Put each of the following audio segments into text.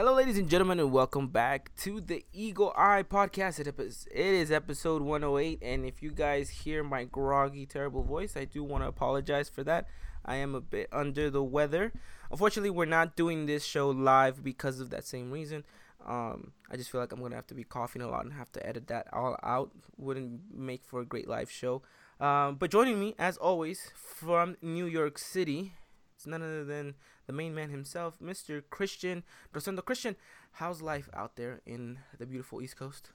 Hello, ladies and gentlemen, and welcome back to the Eagle Eye Podcast. It is episode 108, and if you guys hear my groggy, terrible voice, I do want to apologize for that. I am a bit under the weather. Unfortunately, we're not doing this show live because of that same reason. Um, I just feel like I'm gonna have to be coughing a lot and have to edit that all out. Wouldn't make for a great live show. Um, but joining me, as always, from New York City, it's none other than the main man himself, Mr. Christian Rosendo. Christian, how's life out there in the beautiful East Coast?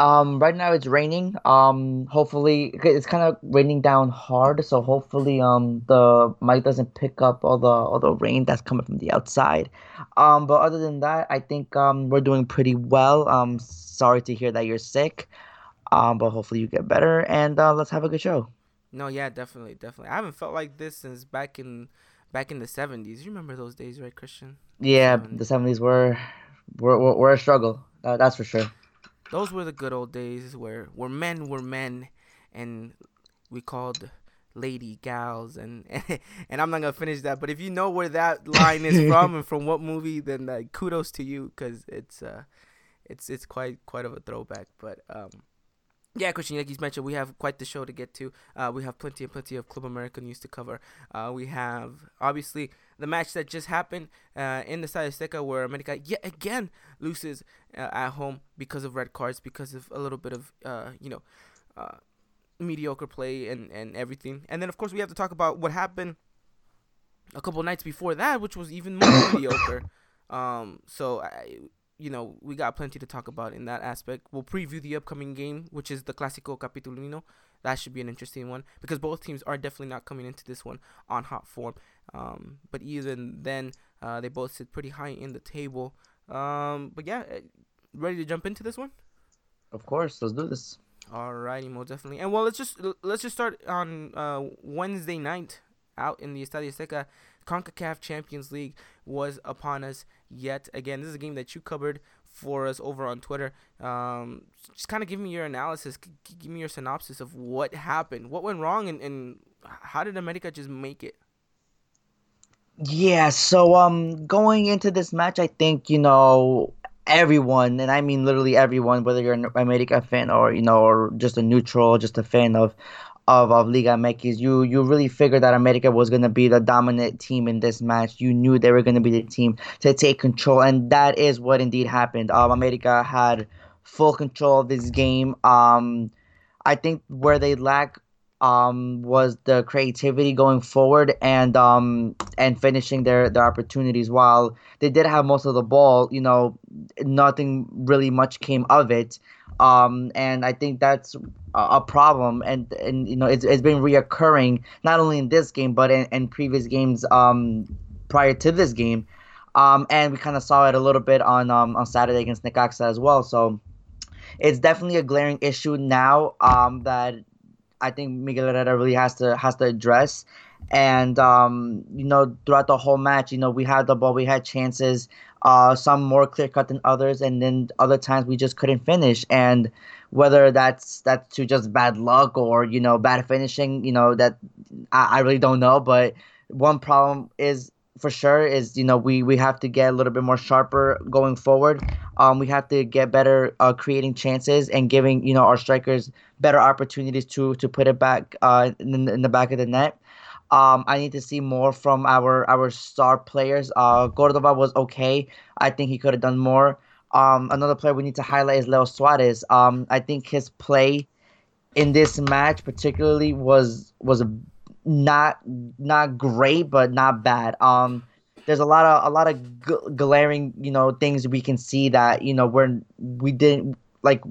Um, right now it's raining. Um, hopefully it's kind of raining down hard, so hopefully um the mic doesn't pick up all the all the rain that's coming from the outside. Um, but other than that, I think um we're doing pretty well. Um, sorry to hear that you're sick. Um, but hopefully you get better and uh, let's have a good show. No, yeah, definitely, definitely. I haven't felt like this since back in back in the 70s. You remember those days, right, Christian? Yeah, 70s. the 70s were were, were, were a struggle. Uh, that's for sure. Those were the good old days where where men were men and we called lady gals and and I'm not gonna finish that. But if you know where that line is from and from what movie, then like kudos to you because it's uh it's it's quite quite of a throwback. But um yeah, Christian, like you mentioned, we have quite the show to get to. Uh, we have plenty and plenty of Club America news to cover. Uh, we have obviously the match that just happened uh, in the Estadio Azteca where America yet again loses uh, at home because of red cards, because of a little bit of uh, you know uh, mediocre play and and everything. And then of course we have to talk about what happened a couple nights before that, which was even more mediocre. Um, so I, you know, we got plenty to talk about in that aspect. We'll preview the upcoming game, which is the Clásico Capitalino. That should be an interesting one because both teams are definitely not coming into this one on hot form. Um, but even then, uh, they both sit pretty high in the table. Um, but yeah, eh, ready to jump into this one? Of course, let's do this. Alrighty, most definitely. And well, let's just let's just start on uh, Wednesday night out in the Estadio Azteca. CONCACAF Champions League was upon us yet again. This is a game that you covered for us over on Twitter. Um, just kind of give me your analysis, give me your synopsis of what happened, what went wrong, and, and how did America just make it? Yeah, so um, going into this match, I think you know everyone, and I mean literally everyone, whether you're an America fan or you know, or just a neutral, just a fan of of, of Liga MX, you you really figured that America was going to be the dominant team in this match. You knew they were going to be the team to take control, and that is what indeed happened. Um, America had full control of this game. Um, I think where they lack um, was the creativity going forward and um, and finishing their, their opportunities. While they did have most of the ball, you know, nothing really much came of it. Um, and I think that's a, problem, and and you know it's, it's been reoccurring not only in this game but in, in previous games um, prior to this game, um, and we kind of saw it a little bit on um, on Saturday against Necaxa as well. So it's definitely a glaring issue now um, that I think Miguel Herrera really has to has to address. And um, you know, throughout the whole match, you know, we had the ball, we had chances, uh, some more clear cut than others, and then other times we just couldn't finish. And whether that's that's to just bad luck or you know bad finishing, you know that I, I really don't know. But one problem is for sure is you know we we have to get a little bit more sharper going forward. Um, we have to get better uh, creating chances and giving you know our strikers better opportunities to to put it back uh, in, in the back of the net. Um, I need to see more from our our star players. Uh, Cordova was okay. I think he could have done more. Um, another player we need to highlight is Leo Suarez. Um, I think his play in this match particularly was was not not great, but not bad. Um, there's a lot of a lot of g- glaring you know things we can see that you know we're we didn't like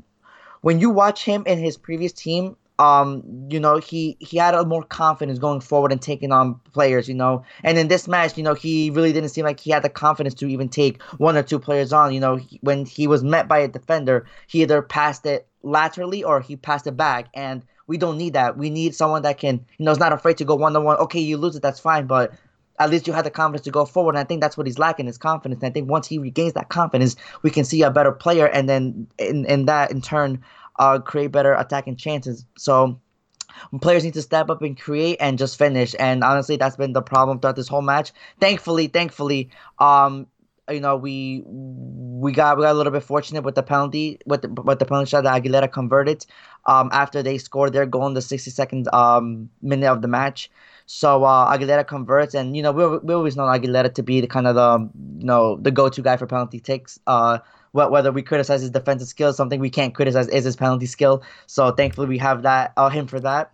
when you watch him in his previous team um, you know, he he had a more confidence going forward and taking on players, you know. And in this match, you know, he really didn't seem like he had the confidence to even take one or two players on. You know, he, when he was met by a defender, he either passed it laterally or he passed it back, and we don't need that. We need someone that can, you know, is not afraid to go one on one. Okay, you lose it, that's fine, but at least you had the confidence to go forward. And I think that's what he's lacking is confidence. And I think once he regains that confidence, we can see a better player, and then in in that in turn uh, create better attacking chances. So players need to step up and create and just finish. And honestly, that's been the problem throughout this whole match. Thankfully, thankfully, um, you know, we we got we got a little bit fortunate with the penalty with the with the penalty shot that Aguilera converted um, after they scored their goal in the 62nd um, minute of the match. So uh, Aguilera converts, and you know we we always know Aguilera to be the kind of the you know the go-to guy for penalty takes. Uh, whether we criticize his defensive skills, something we can't criticize is his penalty skill. So thankfully we have that uh, him for that.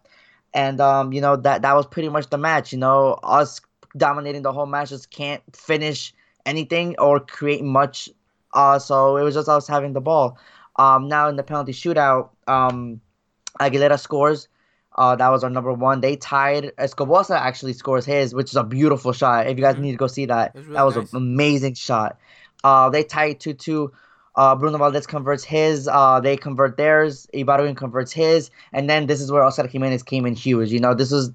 And um, you know that that was pretty much the match. You know, us dominating the whole match just can't finish anything or create much. Uh, so it was just us having the ball. Um, now in the penalty shootout, um, Aguilera scores. Uh, that was our number one. They tied. Escoboza actually scores his, which is a beautiful shot. If you guys mm-hmm. need to go see that, really that was nice. an amazing shot. Uh, they tied two two. Uh, Bruno Valdez converts his. Uh, they convert theirs. Ibargüen converts his, and then this is where Oscar Jimenez came in huge. You know, this was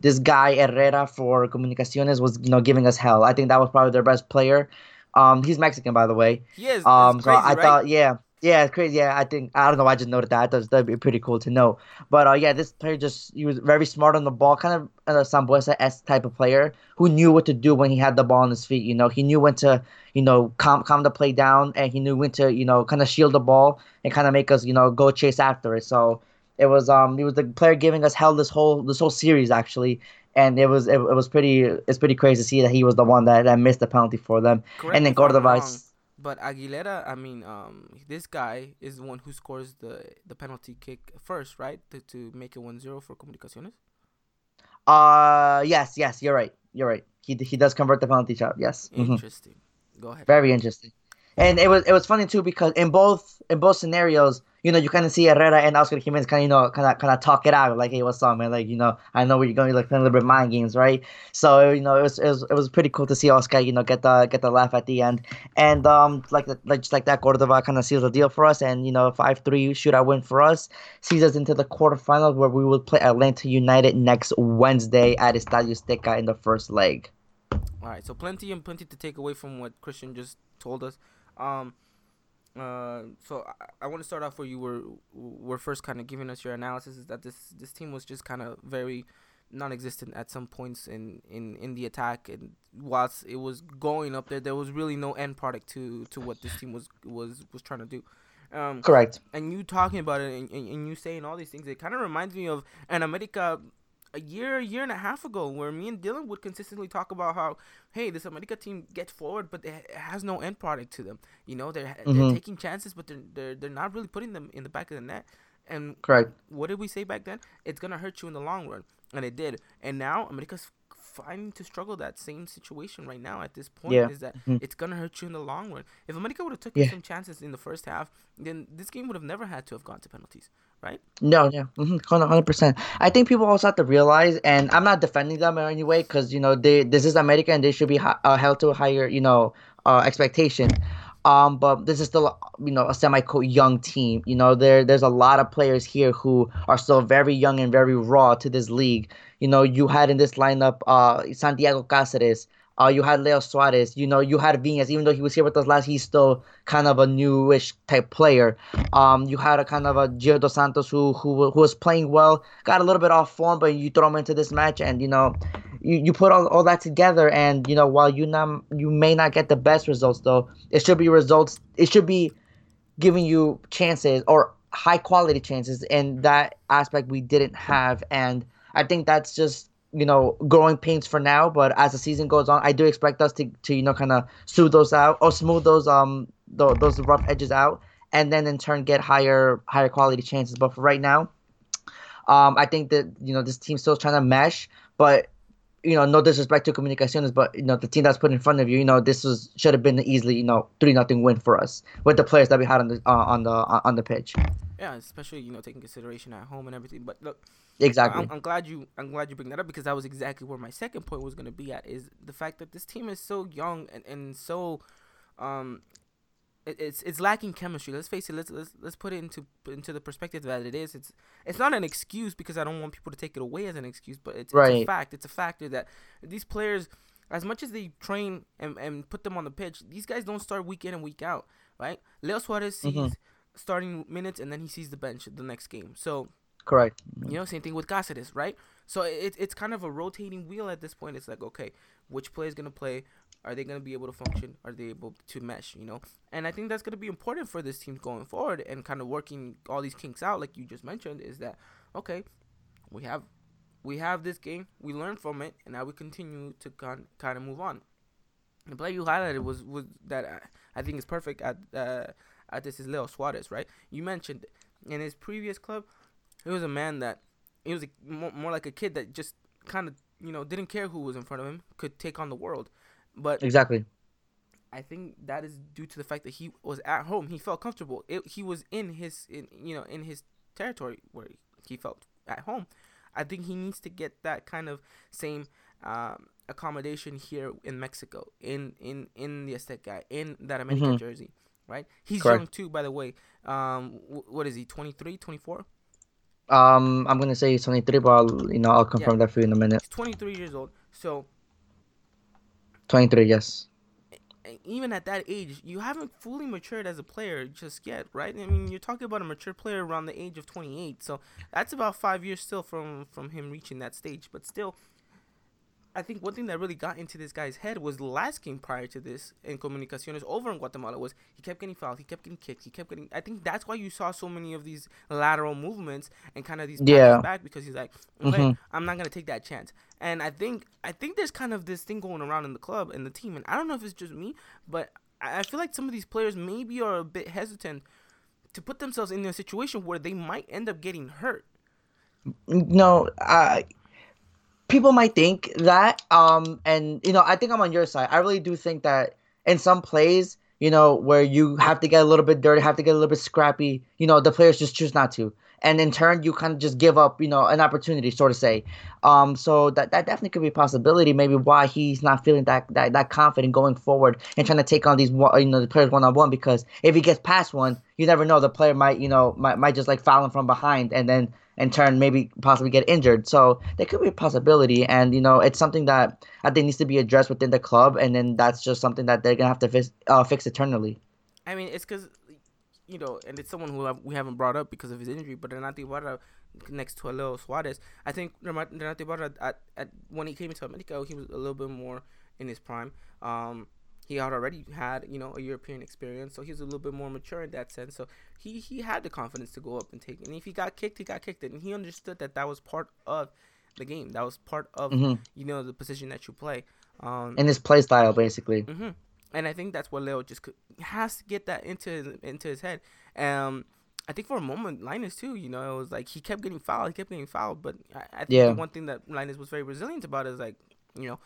this guy Herrera for Comunicaciones was you know giving us hell. I think that was probably their best player. Um, he's Mexican by the way. He is. Um, so I right? thought yeah. Yeah, it's crazy. Yeah, I think I don't know. I just noted that. That that'd be pretty cool to know. But uh, yeah, this player just he was very smart on the ball, kind of a Sambueza s type of player who knew what to do when he had the ball on his feet. You know, he knew when to you know calm calm the play down, and he knew when to you know kind of shield the ball and kind of make us you know go chase after it. So it was um he was the player giving us hell this whole this whole series actually, and it was it, it was pretty it's pretty crazy to see that he was the one that, that missed the penalty for them, Correct and then Cordova. But Aguilera, I mean, um, this guy is the one who scores the the penalty kick first, right? To to make it 1-0 for Comunicaciones. Uh, yes, yes, you're right. You're right. He he does convert the penalty shot. Yes. Mm-hmm. Interesting. Mm-hmm. Go ahead. Very interesting. And it was it was funny too because in both in both scenarios, you know, you kind of see Herrera and Oscar Jimenez kind of, you know, kind of, kind of talk it out, like, hey, what's up, man? Like, you know, I know you're going, to like playing a little bit mind games, right? So, you know, it was, it was, it was pretty cool to see Oscar, you know, get the, get the laugh at the end, and um, like, like just like that, Cordova kind of seals the deal for us, and you know, five three shootout win for us, sees us into the quarterfinals where we will play Atlanta United next Wednesday at Estadio Azteca in the first leg. All right, so plenty and plenty to take away from what Christian just told us. Um, uh, so I, I want to start off where you were were first kind of giving us your analysis is that this this team was just kind of very non-existent at some points in, in, in the attack and whilst it was going up there there was really no end product to, to what this team was was was trying to do. Um, correct. and you talking about it and, and, and you saying all these things it kind of reminds me of an America a year, a year and a half ago, where me and Dylan would consistently talk about how, hey, this America team gets forward, but it has no end product to them. You know, they're mm-hmm. they're taking chances, but they're, they're they're not really putting them in the back of the net. And correct. What did we say back then? It's gonna hurt you in the long run, and it did. And now America's finding to struggle that same situation right now at this point yeah. is that mm-hmm. it's gonna hurt you in the long run. If America would have took yeah. some chances in the first half, then this game would have never had to have gone to penalties, right? No, yeah, mm-hmm. hundred percent. I think people also have to realize, and I'm not defending them in any way because you know they this is America and they should be uh, held to a higher you know uh, expectation. Um, but this is still, you know, a semi young team. You know, there there's a lot of players here who are still very young and very raw to this league. You know, you had in this lineup uh, Santiago Cáceres. Uh, you had Leo Suarez. You know, you had Viñas. Even though he was here with us last, he's still kind of a newish type player. Um, you had a kind of a Gio Dos Santos who who who was playing well, got a little bit off form, but you throw him into this match, and you know, you, you put all, all that together, and you know, while you not you may not get the best results, though, it should be results. It should be giving you chances or high quality chances, and that aspect we didn't have, and I think that's just you know growing pains for now. But as the season goes on, I do expect us to to you know kind of smooth those out or smooth those um th- those rough edges out, and then in turn get higher higher quality chances. But for right now, um, I think that you know this team's still trying to mesh, but you know, no disrespect to Comunicaciones, but you know, the team that's put in front of you, you know, this was should have been easily, you know, three nothing win for us with the players that we had on the uh, on the uh, on the pitch. Yeah, especially you know taking consideration at home and everything. But look, exactly. I'm, I'm, glad you I'm glad you bring that up because that was exactly where my second point was going to be at is the fact that this team is so young and and so um it's it's lacking chemistry. Let's face it. Let's let's let's put it into into the perspective that it is. It's it's not an excuse because I don't want people to take it away as an excuse, but it's, right. it's a fact. It's a factor that these players, as much as they train and, and put them on the pitch, these guys don't start week in and week out, right? Leo Suarez sees mm-hmm. starting minutes and then he sees the bench the next game. So correct. You know, same thing with Cáceres, right? So it, it's kind of a rotating wheel at this point. It's like okay, which player is gonna play? Are they going to be able to function? Are they able to mesh? You know, and I think that's going to be important for this team going forward and kind of working all these kinks out, like you just mentioned. Is that okay? We have we have this game. We learn from it, and now we continue to kind kind of move on. The play you highlighted was was that I, I think is perfect at uh, at this is Leo Suarez, right? You mentioned in his previous club, he was a man that he was a, more, more like a kid that just kind of you know didn't care who was in front of him, could take on the world. But exactly, I think that is due to the fact that he was at home. He felt comfortable. It, he was in his in you know in his territory where he felt at home. I think he needs to get that kind of same um, accommodation here in Mexico, in in in the Azteca, in that America mm-hmm. jersey, right? He's Correct. young too, by the way. Um, what is he? 23, 24? Um, I'm gonna say he's 23, but I'll, you know I'll confirm yeah. that for you in a minute. He's 23 years old, so 23, yes. Even at that age, you haven't fully matured as a player just yet, right? I mean, you're talking about a mature player around the age of 28, so that's about five years still from from him reaching that stage. But still, I think one thing that really got into this guy's head was the last game prior to this in Comunicaciones over in Guatemala was he kept getting fouled, he kept getting kicked, he kept getting. I think that's why you saw so many of these lateral movements and kind of these yeah. back because he's like, okay, mm-hmm. I'm not gonna take that chance. And I think I think there's kind of this thing going around in the club and the team, and I don't know if it's just me, but I feel like some of these players maybe are a bit hesitant to put themselves in a situation where they might end up getting hurt. No, I people might think that um and you know i think i'm on your side. I really do think that in some plays you know where you have to get a little bit dirty have to get a little bit scrappy you know the players just choose not to. And in turn you kind of just give up you know an opportunity sort of say. Um so that that definitely could be a possibility maybe why he's not feeling that that, that confident going forward and trying to take on these you know the players one on one because if he gets past one you never know the player might you know might, might just like foul him from behind and then in turn maybe possibly get injured. So there could be a possibility, and you know it's something that I think needs to be addressed within the club, and then that's just something that they're gonna have to fix, uh, fix eternally. I mean, it's because you know, and it's someone who we haven't brought up because of his injury, but Renato Ibarra next to a Leo Suarez. I think Renato Ibarra at, at when he came into America, he was a little bit more in his prime. Um, he had already had you know a European experience, so he was a little bit more mature in that sense. So he he had the confidence to go up and take. It. And if he got kicked, he got kicked, and he understood that that was part of the game. That was part of mm-hmm. you know the position that you play. Um, and his play style, basically. Mm-hmm. And I think that's what Leo just could, has to get that into his, into his head. Um, I think for a moment, Linus too. You know, it was like he kept getting fouled, he kept getting fouled. But I, I think yeah. the one thing that Linus was very resilient about is like, you know,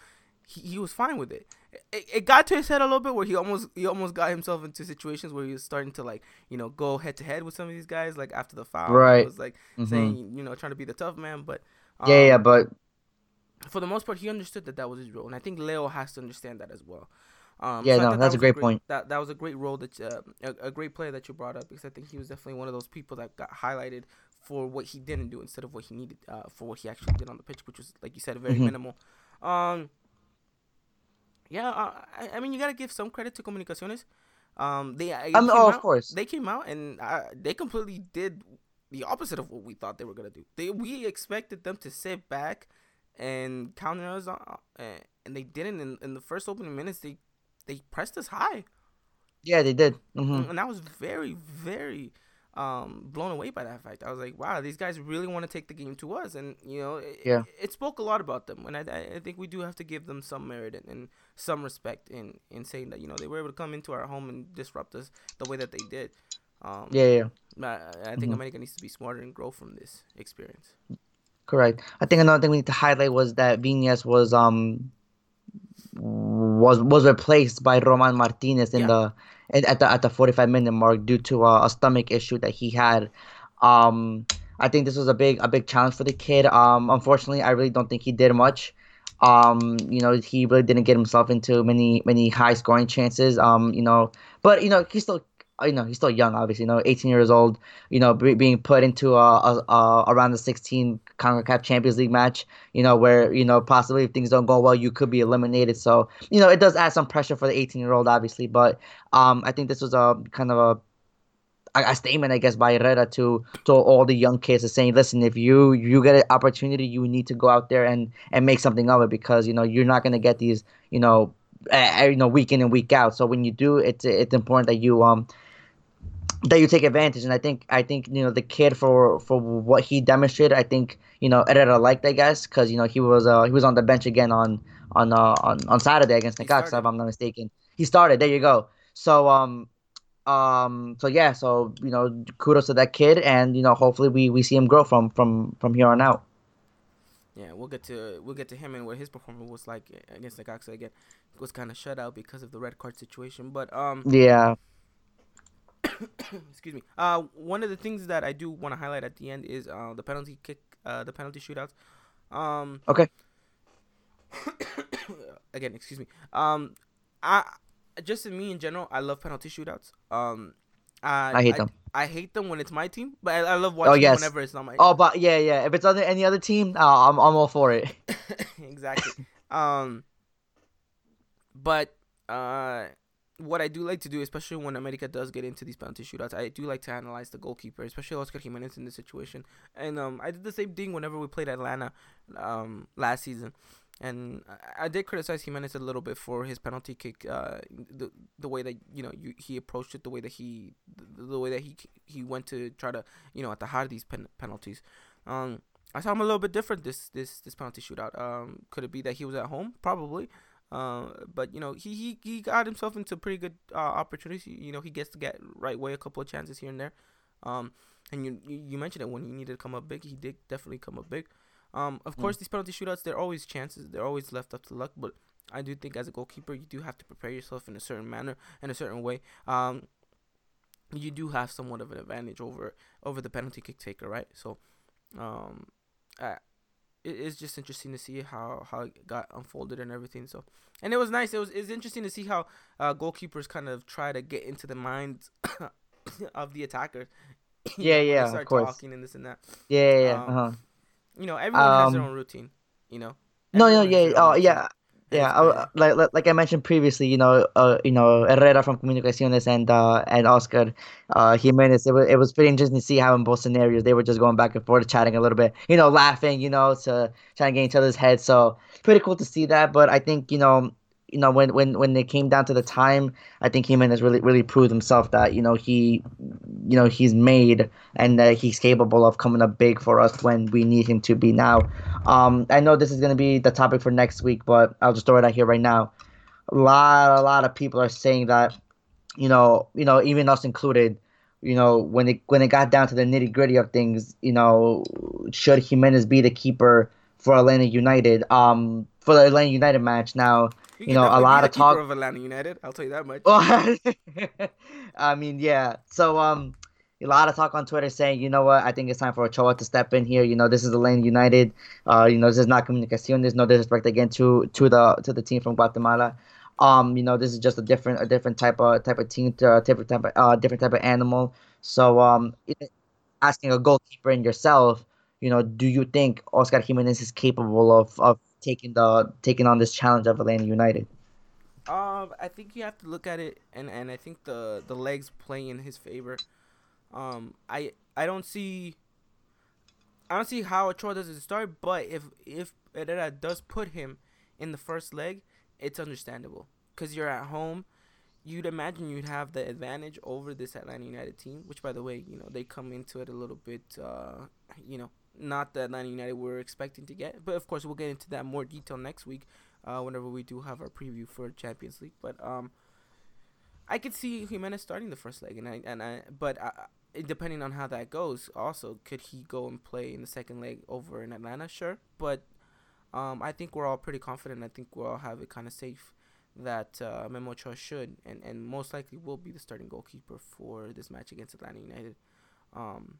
he, he was fine with it. it. it. got to his head a little bit where he almost he almost got himself into situations where he was starting to like you know go head to head with some of these guys like after the foul. Right. He was like mm-hmm. saying you know trying to be the tough man, but um, yeah, yeah, but for the most part, he understood that that was his role, and I think Leo has to understand that as well. Um, yeah, so no, that that's a great, great, point. That that was a great role that uh, a, a great player that you brought up because I think he was definitely one of those people that got highlighted for what he didn't do instead of what he needed uh, for what he actually did on the pitch, which was like you said, very mm-hmm. minimal. Um, yeah, uh, I, I, mean, you gotta give some credit to Comunicaciones. Um, they I um, oh, out, of course they came out and uh, they completely did the opposite of what we thought they were gonna do. They we expected them to sit back and counter us, uh, and they didn't. In, in the first opening minutes, they they pressed us high. Yeah, they did, mm-hmm. and that was very very um, blown away by that fact. I was like, wow, these guys really want to take the game to us, and you know, it, yeah. it, spoke a lot about them. And I, I think we do have to give them some merit and, and, some respect in in saying that you know they were able to come into our home and disrupt us the way that they did. Um, yeah, yeah. I, I think mm-hmm. America needs to be smarter and grow from this experience. Correct. I think another thing we need to highlight was that Viñas was um was was replaced by Roman Martinez in yeah. the at the at the 45 minute mark due to a, a stomach issue that he had. Um, I think this was a big a big challenge for the kid. Um, unfortunately, I really don't think he did much. Um, you know, he really didn't get himself into many many high scoring chances. Um, you know, but you know, he still you know he's still young, obviously. You know, 18 years old. You know, being put into a, a, a, around the 16 Concacaf Champions League match. You know, where you know possibly if things don't go well, you could be eliminated. So you know, it does add some pressure for the 18 year old, obviously. But um, I think this was a kind of a a statement, I guess, by Herrera to to all the young kids, is saying, listen, if you you get an opportunity, you need to go out there and and make something of it because you know you're not gonna get these you know uh, you know week in and week out. So when you do, it's it's important that you um that you take advantage. And I think I think you know the kid for for what he demonstrated, I think you know Herrera liked, I guess, because you know he was uh he was on the bench again on on uh on, on Saturday against Necaxa, if I'm not mistaken. He started. There you go. So um um so yeah so you know kudos to that kid and you know hopefully we we see him grow from from from here on out yeah we'll get to we'll get to him and what his performance was like against the Necaxa again it was kind of shut out because of the red card situation but um yeah excuse me uh one of the things that i do want to highlight at the end is uh the penalty kick uh the penalty shootouts um okay again excuse me um i just in me in general, I love penalty shootouts. Um, I, I hate them. I hate them when it's my team, but I, I love watching oh, yes. whenever it's not my. Oh, but yeah, yeah. If it's other any other team, uh, I'm I'm all for it. exactly. um, but uh, what I do like to do, especially when America does get into these penalty shootouts, I do like to analyze the goalkeeper, especially Oscar Jimenez in this situation. And um, I did the same thing whenever we played Atlanta um, last season and I, did criticize Jimenez a little bit for his penalty kick, uh, the the way that you know you, he approached it, the way that he the, the way that he he went to try to you know at the heart of these pen- penalties. Um, I saw him a little bit different this this this penalty shootout. Um, could it be that he was at home? Probably. Uh, but you know he, he he got himself into pretty good uh, opportunities. You know he gets to get right way a couple of chances here and there. Um, and you you mentioned it when he needed to come up big. He did definitely come up big. Um, of course, mm. these penalty shootouts, they're always chances. They're always left up to luck. But I do think as a goalkeeper, you do have to prepare yourself in a certain manner, in a certain way. Um, you do have somewhat of an advantage over over the penalty kick taker, right? So, um, uh, it is just interesting to see how how it got unfolded and everything. So, and it was nice. It was it's interesting to see how uh, goalkeepers kind of try to get into the minds of the attackers. yeah, yeah, start of course. talking and this and that. Yeah, yeah, um, uh-huh you know, everyone um, has their um, own routine. You know. No, no, yeah, oh, yeah. Yeah, I, like like I mentioned previously, you know, uh, you know Herrera from Comunicaciones and uh, and Oscar uh, Jimenez. It was it was pretty interesting to see how in both scenarios they were just going back and forth, chatting a little bit, you know, laughing, you know, to trying to get each other's heads. So pretty cool to see that. But I think you know you know, when when when it came down to the time, I think Jimenez really really proved himself that you know he, you know, he's made and that he's capable of coming up big for us when we need him to be. Now, um, I know this is gonna be the topic for next week, but I'll just throw it out here right now. A lot a lot of people are saying that, you know, you know, even us included. You know, when it when it got down to the nitty gritty of things, you know, should Jimenez be the keeper for Atlanta United? Um, for the Atlanta United match now you, know, a lot of talk of Atlanta United. I'll tell you that much. I mean, yeah. So, um, a lot of talk on Twitter saying, you know what, I think it's time for Ochoa to step in here. You know, this is Atlanta United. Uh, you know, this is not comunicación. There's no disrespect again to to the to the team from Guatemala. Um, you know, this is just a different a different type of type of team, uh, different type of uh, different type of animal. So, um, asking a goalkeeper in yourself, you know, do you think Oscar Jimenez is capable of of taking the taking on this challenge of Atlanta United? Um, I think you have to look at it, and, and I think the the legs play in his favor. Um, I I don't see. I don't see how Ochoa doesn't start, but if if Herrera does put him in the first leg, it's understandable because you're at home. You'd imagine you'd have the advantage over this Atlanta United team, which, by the way, you know they come into it a little bit, uh, you know, not the Atlanta United we're expecting to get. But of course, we'll get into that more detail next week, uh, whenever we do have our preview for Champions League. But um, I could see Jimenez starting the first leg, and I and I, but I, depending on how that goes, also could he go and play in the second leg over in Atlanta? Sure, but um, I think we're all pretty confident. I think we all have it kind of safe that uh, Memo should and, and most likely will be the starting goalkeeper for this match against Atlanta United. Um,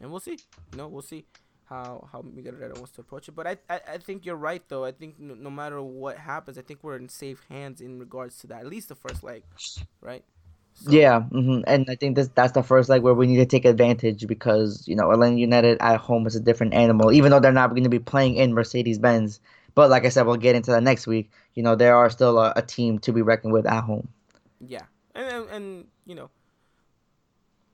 and we'll see. You know, we'll see how how Miguel Herrera wants to approach it. But I, I, I think you're right though. I think no, no, matter what happens, I think we're in safe hands in regards to that. At least the first leg, right? So. Yeah, mm-hmm. and I think this that's the first leg where we need to take advantage because you know Atlanta United at home is a different animal. Even though they're not going to be playing in Mercedes Benz, but like I said, we'll get into that next week. You know, there are still a, a team to be reckoned with at home. Yeah, and, and, and you know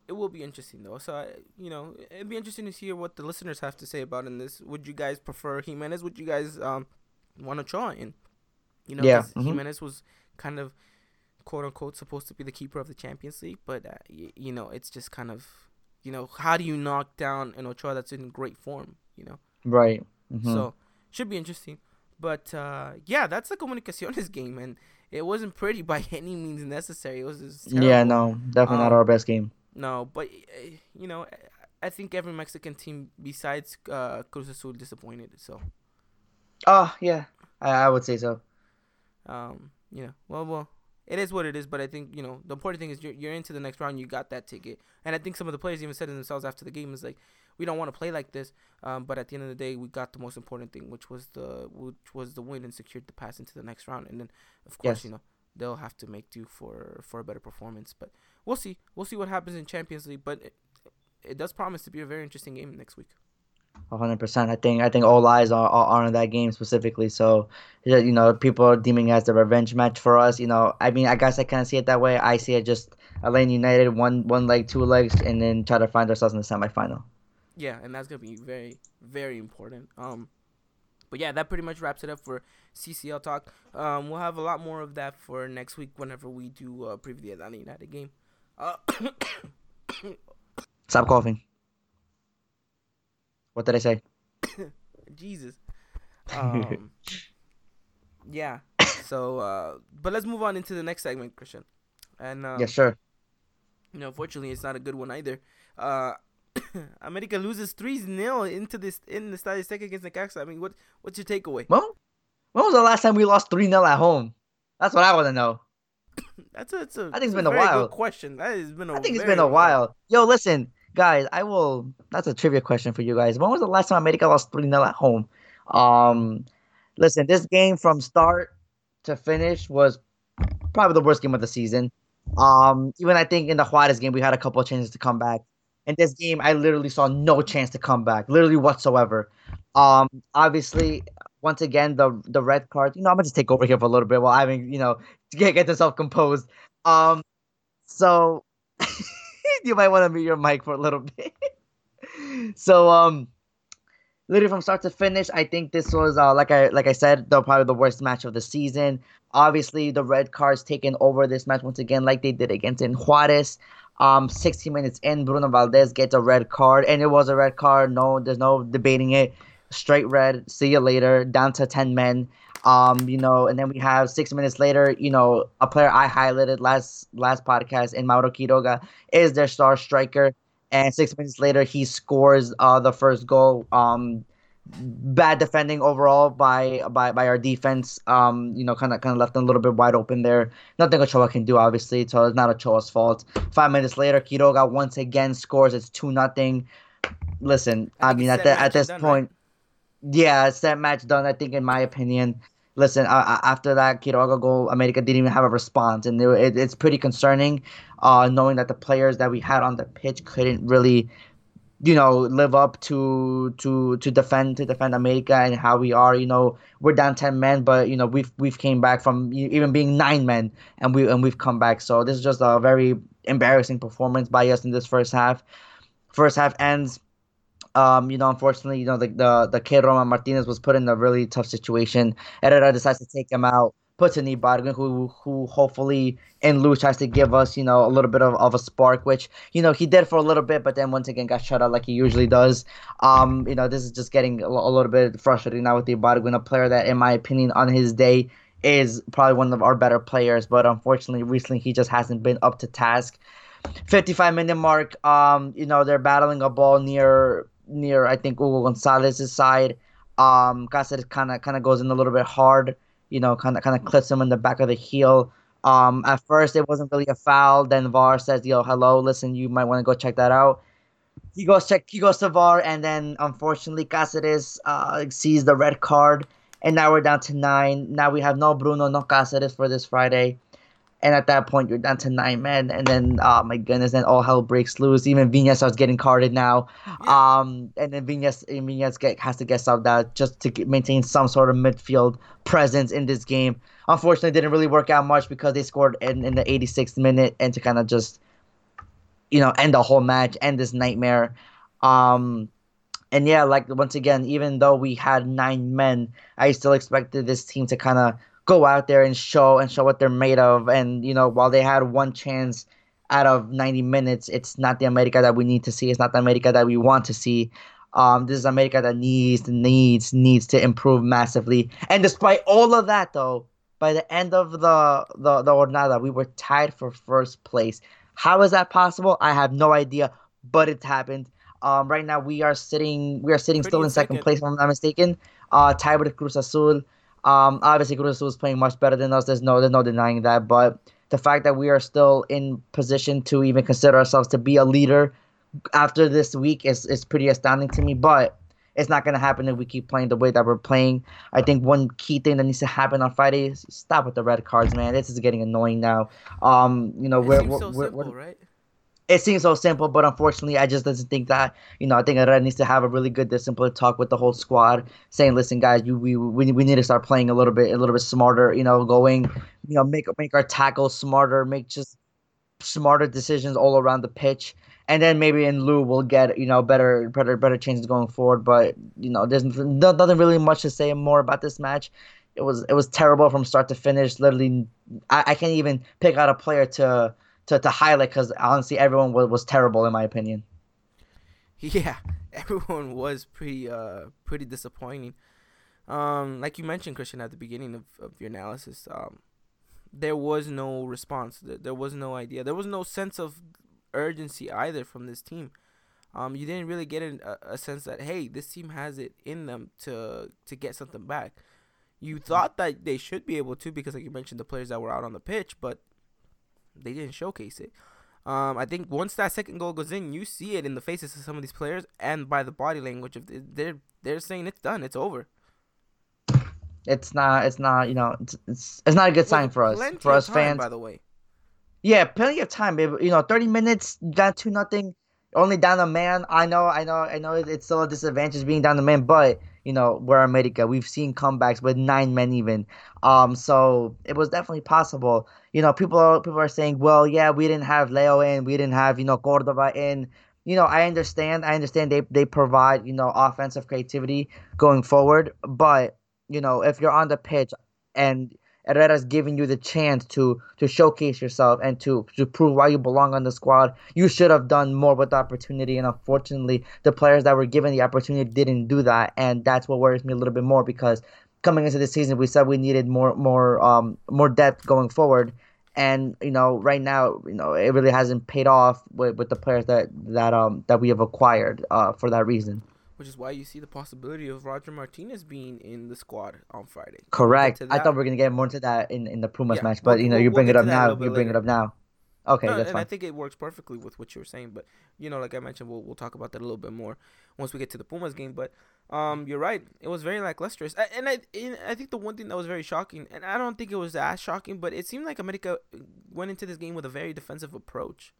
it will be interesting though. So I, you know, it'd be interesting to hear what the listeners have to say about in this. Would you guys prefer Jimenez? Would you guys um want to try in? You know, Yeah, mhm. Jimenez was kind of quote unquote supposed to be the keeper of the Champions League, but uh, y- you know, it's just kind of you know, how do you knock down an Ochoa that's in great form? You know, Right. Mhm. so should be interesting. But uh, yeah, that's the Comunicaciones game, and it wasn't pretty by any means necessary. It was just yeah, no, definitely not Um, our best game. No, but uh, you know, I- I think every Mexican team besides uh, Cruz Azul disappointed. So, Oh yeah, I, I would say so. um, you know, well, well, it is what it is. But I think you know the important thing is you're you're into the next round. You got that ticket, and I think some of the players even said it themselves after the game is like, we don't want to play like this. Um, but at the end of the day, we got the most important thing, which was the which was the win and secured the pass into the next round. And then, of course, Yes. you know they'll have to make do for for a better performance. But we'll see. We'll see what happens in Champions League. But it, it does promise to be a very interesting game next week. hundred percent. I think I think all eyes are, are are on that game specifically. So you know, people are deeming it as the revenge match for us. You know, I mean, I guess I kind of see it that way. I see it just Atlanta United one one leg, two legs, and then try to find ourselves in the semifinal. Yeah, and that's gonna be very, very important. Um, but yeah, that pretty much wraps it up for CCL talk. Um, we'll have a lot more of that for next week whenever we do uh, preview the Atlanta United game. Uh, Stop coughing. What did I say? Jesus. Um, yeah. So, uh, but let's move on into the next segment, Christian. And um, yeah, sure. you know, unfortunately, it's not a good one either. Uh, America loses 3 0 into this in the Estadio Azteca against Necaxa. I mean, what what's your takeaway? Well, when was the last time we lost three 0 at home? That's what I want to know. That's a, it's a, I think it's been a while. Good question. That has been a I think it's been a while. Yo, listen, guys, I will. That's a trivia question for you guys. When was the last time America lost 3 0 at home? Um, listen, this game from start to finish was probably the worst game of the season. Um, even I think in the Juarez game, we had a couple of chances to come back. In this game, I literally saw no chance to come back, literally whatsoever. Um, obviously, once again, the the red card. You know, I'm gonna just take over here for a little bit while I mean, you know, get get yourself composed. Um, so you might want to mute your mic for a little bit. so um literally from start to finish, I think this was uh like I like I said, the probably the worst match of the season. Obviously, the red cards taken over this match once again, like they did against in Juarez. Um, 16 minutes in, Bruno Valdez gets a red card, and it was a red card. No, there's no debating it. Straight red. See you later. Down to 10 men. Um, you know, and then we have six minutes later, you know, a player I highlighted last last podcast in Mauro Quiroga is their star striker. And six minutes later he scores uh the first goal. Um bad defending overall by by by our defense. Um, you know, kind of kind of left them a little bit wide open there. Nothing Ochoa can do, obviously, so it's not Ochoa's fault. Five minutes later, Quiroga once again scores. It's two nothing. Listen, I I, mean, at the, at this done, right? Yeah, that match done. I think, in my opinion. Listen, uh, uh, after that Quiroga goal, America didn't even have a response, and it, it, it's pretty concerning, uh, knowing that the players that we had on the pitch couldn't really you know live up to to to defend to defend America and how we are. You know we're down ten men, but you know we've we've came back from even being nine men and we and we've come back. So this is just a very embarrassing performance by us in this first half. First half ends. Um, you know, unfortunately, you know, the the the kid Roman Martinez was put in a really tough situation. Herrera decides to take him out, puts in Ibarguen, who who hopefully in Luz tries to give us, you know, a little bit of, of a spark, which, you know, he did for a little bit, but then once again got shut out like he usually does. Um, you know, this is just getting a, a little bit frustrating now with Ibarguen, a player that, in my opinion, on his day is probably one of our better players, but unfortunately, recently he just hasn't been up to task. 55 minute mark, um, you know, they're battling a ball near near I think Hugo Gonzalez's side. Um, Cáceres kind of kind of goes in a little bit hard, you know, kind of kind of clips him in the back of the heel. Um, at first it wasn't really a foul. Then VAR says, "Yo, hello, listen, you might want to go check that out." He goes check, he goes to VAR, and then unfortunately Cáceres uh, sees the red card, and now we're down to nine. Now we have no Bruno, no Cáceres for this Friday. And at that point, you're down to nine men, and then, oh my goodness, then all hell breaks loose. Even Viñas starts getting carded now, um, and then Viñas get, has to get subbed out just to get, maintain some sort of midfield presence in this game. Unfortunately, it didn't really work out much because they scored in, in the 86th minute, and to kind of just, you know, end the whole match, end this nightmare. Um, and yeah, like once again, even though we had nine men, I still expected this team to kind of go out there and show and show what they're made of. And you know, while they had one chance out of 90 minutes, it's not the America that we need to see. It's not the America that we want to see. Um, this is America that needs, needs, needs to improve massively. And despite all of that, though, by the end of the the the jornada, we were tied for first place. How is that possible? I have no idea, but it happened. Um, right now we are sitting we are sitting Pretty still in second second. place, if I'm not mistaken. Uh, tied with Cruz Azul. Um, obviously Cruz was playing much better than us. There's no there's no denying that. But the fact that we are still in position to even consider ourselves to be a leader after this week is is pretty astounding to me. But it's not gonna happen if we keep playing the way that we're playing. I think one key thing that needs to happen on Friday is stop with the red cards, man. This is getting annoying now. Um, you know, It we're, we're, so we're, simple, we're- right? It seems so simple, but unfortunately, I just doesn't think that. You know, I think Red needs to have a really good, disciplined talk with the whole squad, saying, "Listen, guys, you, we, we we need to start playing a little bit, a little bit smarter. You know, going, you know, make make our tackles smarter, make just smarter decisions all around the pitch." And then maybe in lieu we'll get you know better better better changes going forward. But you know, there's no- nothing really much to say more about this match. It was it was terrible from start to finish. Literally, I, I can't even pick out a player to to, to highlight because honestly everyone was, was terrible in my opinion. Yeah, everyone was pretty uh pretty disappointing. Um, like you mentioned, Christian, at the beginning of, of your analysis, um, there was no response. There, was no idea. There was no sense of urgency either from this team. Um, you didn't really get a, a sense that hey, this team has it in them to to get something back. You thought that they should be able to because, like you mentioned, the players that were out on the pitch, but they didn't showcase it. Um, I think once that second goal goes in, you see it in the faces of some of these players and by the body language of the, they're they're saying it's done, it's over. It's not it's not you know it's it's, it's not a good sign With for us for us time, fans. by the way. Yeah, plenty of time. You know, thirty minutes down to nothing, only down a man. I know, I know, I know. It's still a disadvantage being down a man, but you know, we're America. We've seen comebacks with nine men even. Um, so it was definitely possible. You know, people are people are saying, well, yeah, we didn't have Leo in, we didn't have you know Cordova in. You know, I understand. I understand they they provide you know offensive creativity going forward, but you know, if you're on the pitch and Herrera's giving you the chance to to showcase yourself and to to prove why you belong on the squad. You should have done more with the opportunity, and unfortunately, the players that were given the opportunity didn't do that, and that's what worries me a little bit more because coming into the season, we said we needed more more um more depth going forward. And you know, right now, you know, it really hasn't paid off with, with the players that that um that we have acquired uh for that reason. Which is why you see the possibility of Roger Martinez being in the squad on Friday. Correct. I thought we are gonna get more into that in, in the Pumas Yeah, match, but we'll- you know, we'll- you we'll bring it up now. You bring it up now. Okay, No, that's and I think it works perfectly with what you were saying, but you know, like I mentioned, we'll we'll talk about that a little bit more once we get to the Pumas game. But um, you're right, it was very lackluster, and I and I think the one thing that was very shocking, and I don't think it was as shocking, but it seemed like America went into this game with a very defensive approach,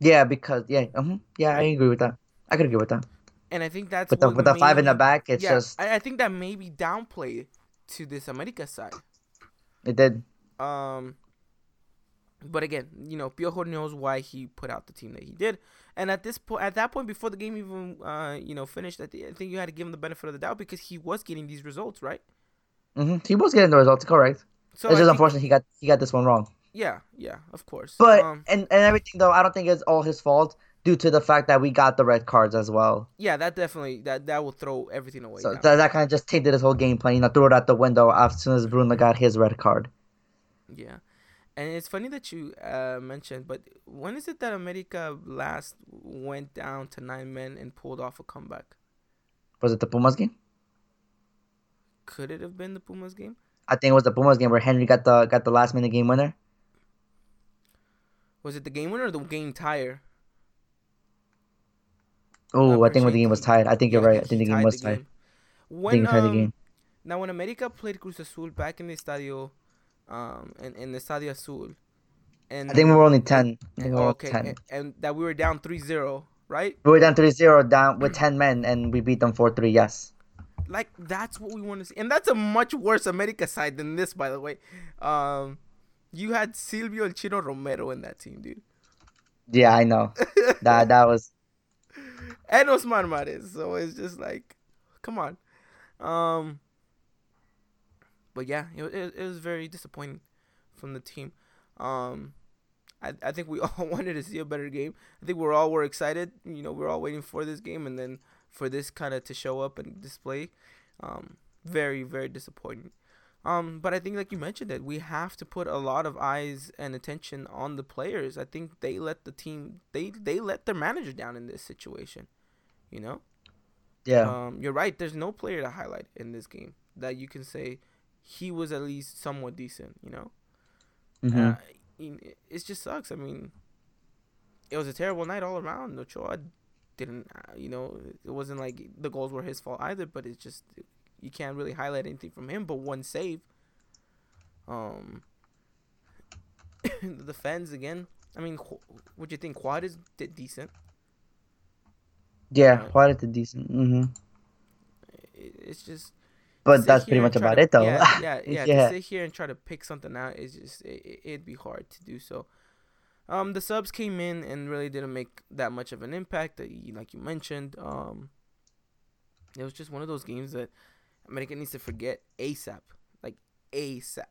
Yeah, because yeah, uh-huh, yeah, I agree with that. I could agree with that. And I think that's With the with the five in the back, it's yeah, just I, I think that maybe downplay to this America side. it did. Um, but again, you know, Piojo knows why he put out the team that he did, and at this point, at that point, before the game even, uh, you know, finished, I, thi- I think you had to give him the benefit of the doubt because he was getting these results, right? Mm-hmm. He was getting the results, correct. So it's I just unfortunate he got he got this one wrong. Yeah, yeah, of course. But um, and and everything though, I don't think it's all his fault due to the fact that we got the red cards as well. yeah, that definitely that that will throw everything away. So that, that kind of just tainted his whole game plan. You know, threw it out the window as soon as Bruno got his red card. Yeah. And it's funny that you uh, mentioned, but when is it that America last went down to nine men and pulled off a comeback? Was it the Pumas game? Could it have been the Pumas game? I think it was the Pumas game where Henry got the got the last minute game winner. Was it the game winner or the game tire? Oh, I think when the game was tied. I think you're Yeah, right. I think the game was tied. When, think he tied the um, game. Now, when America played Cruz Azul back in the Estadio, um, in, in the Estadio Azul, and I think we were only ten. And- we were okay, ten. and, and that we were down 3-0, right? We were down 3-0 down with ten men, and we beat them four three. Yes. Like that's what we want to see, and that's a much worse America side than this, by the way. Um, you had Silvio El Chino Romero in that team, dude, Yeah, I know. that that was and Osmar Mares. So it's just like, come on. Um, but yeah, it, it, it was very disappointing from the team. Um, I, I think we all wanted to see a better game. I think we're all were excited. You know, we're all waiting for this game, and then for this kind of to show up and display. Um, very very disappointing. Um, but I think like you mentioned it, we have to put a lot of eyes and attention on the players. I think they let the team they they let their manager down in this situation. You know. Yeah. Um, you're right. There's no player to highlight in this game that you can say he was at least somewhat decent. You know. Mm-hmm. Uh, it just sucks. I mean, it was a terrible night all around. Ochoa didn't, uh, you know, it wasn't like the goals were his fault either. But it's just you can't really highlight anything from him. But one save. Um, the fans again. I mean, what you think? Juarez did decent. Yeah, Juarez did decent. Mm-hmm. It's just but that's pretty much about to, it, though. Yeah, yeah, yeah, yeah. To sit here and try to pick something out is just it, it'd be hard to do so. Um, the subs came in and really didn't make that much of an impact. You, like you mentioned, um, it was just one of those games that America needs to forget ASAP, like ASAP,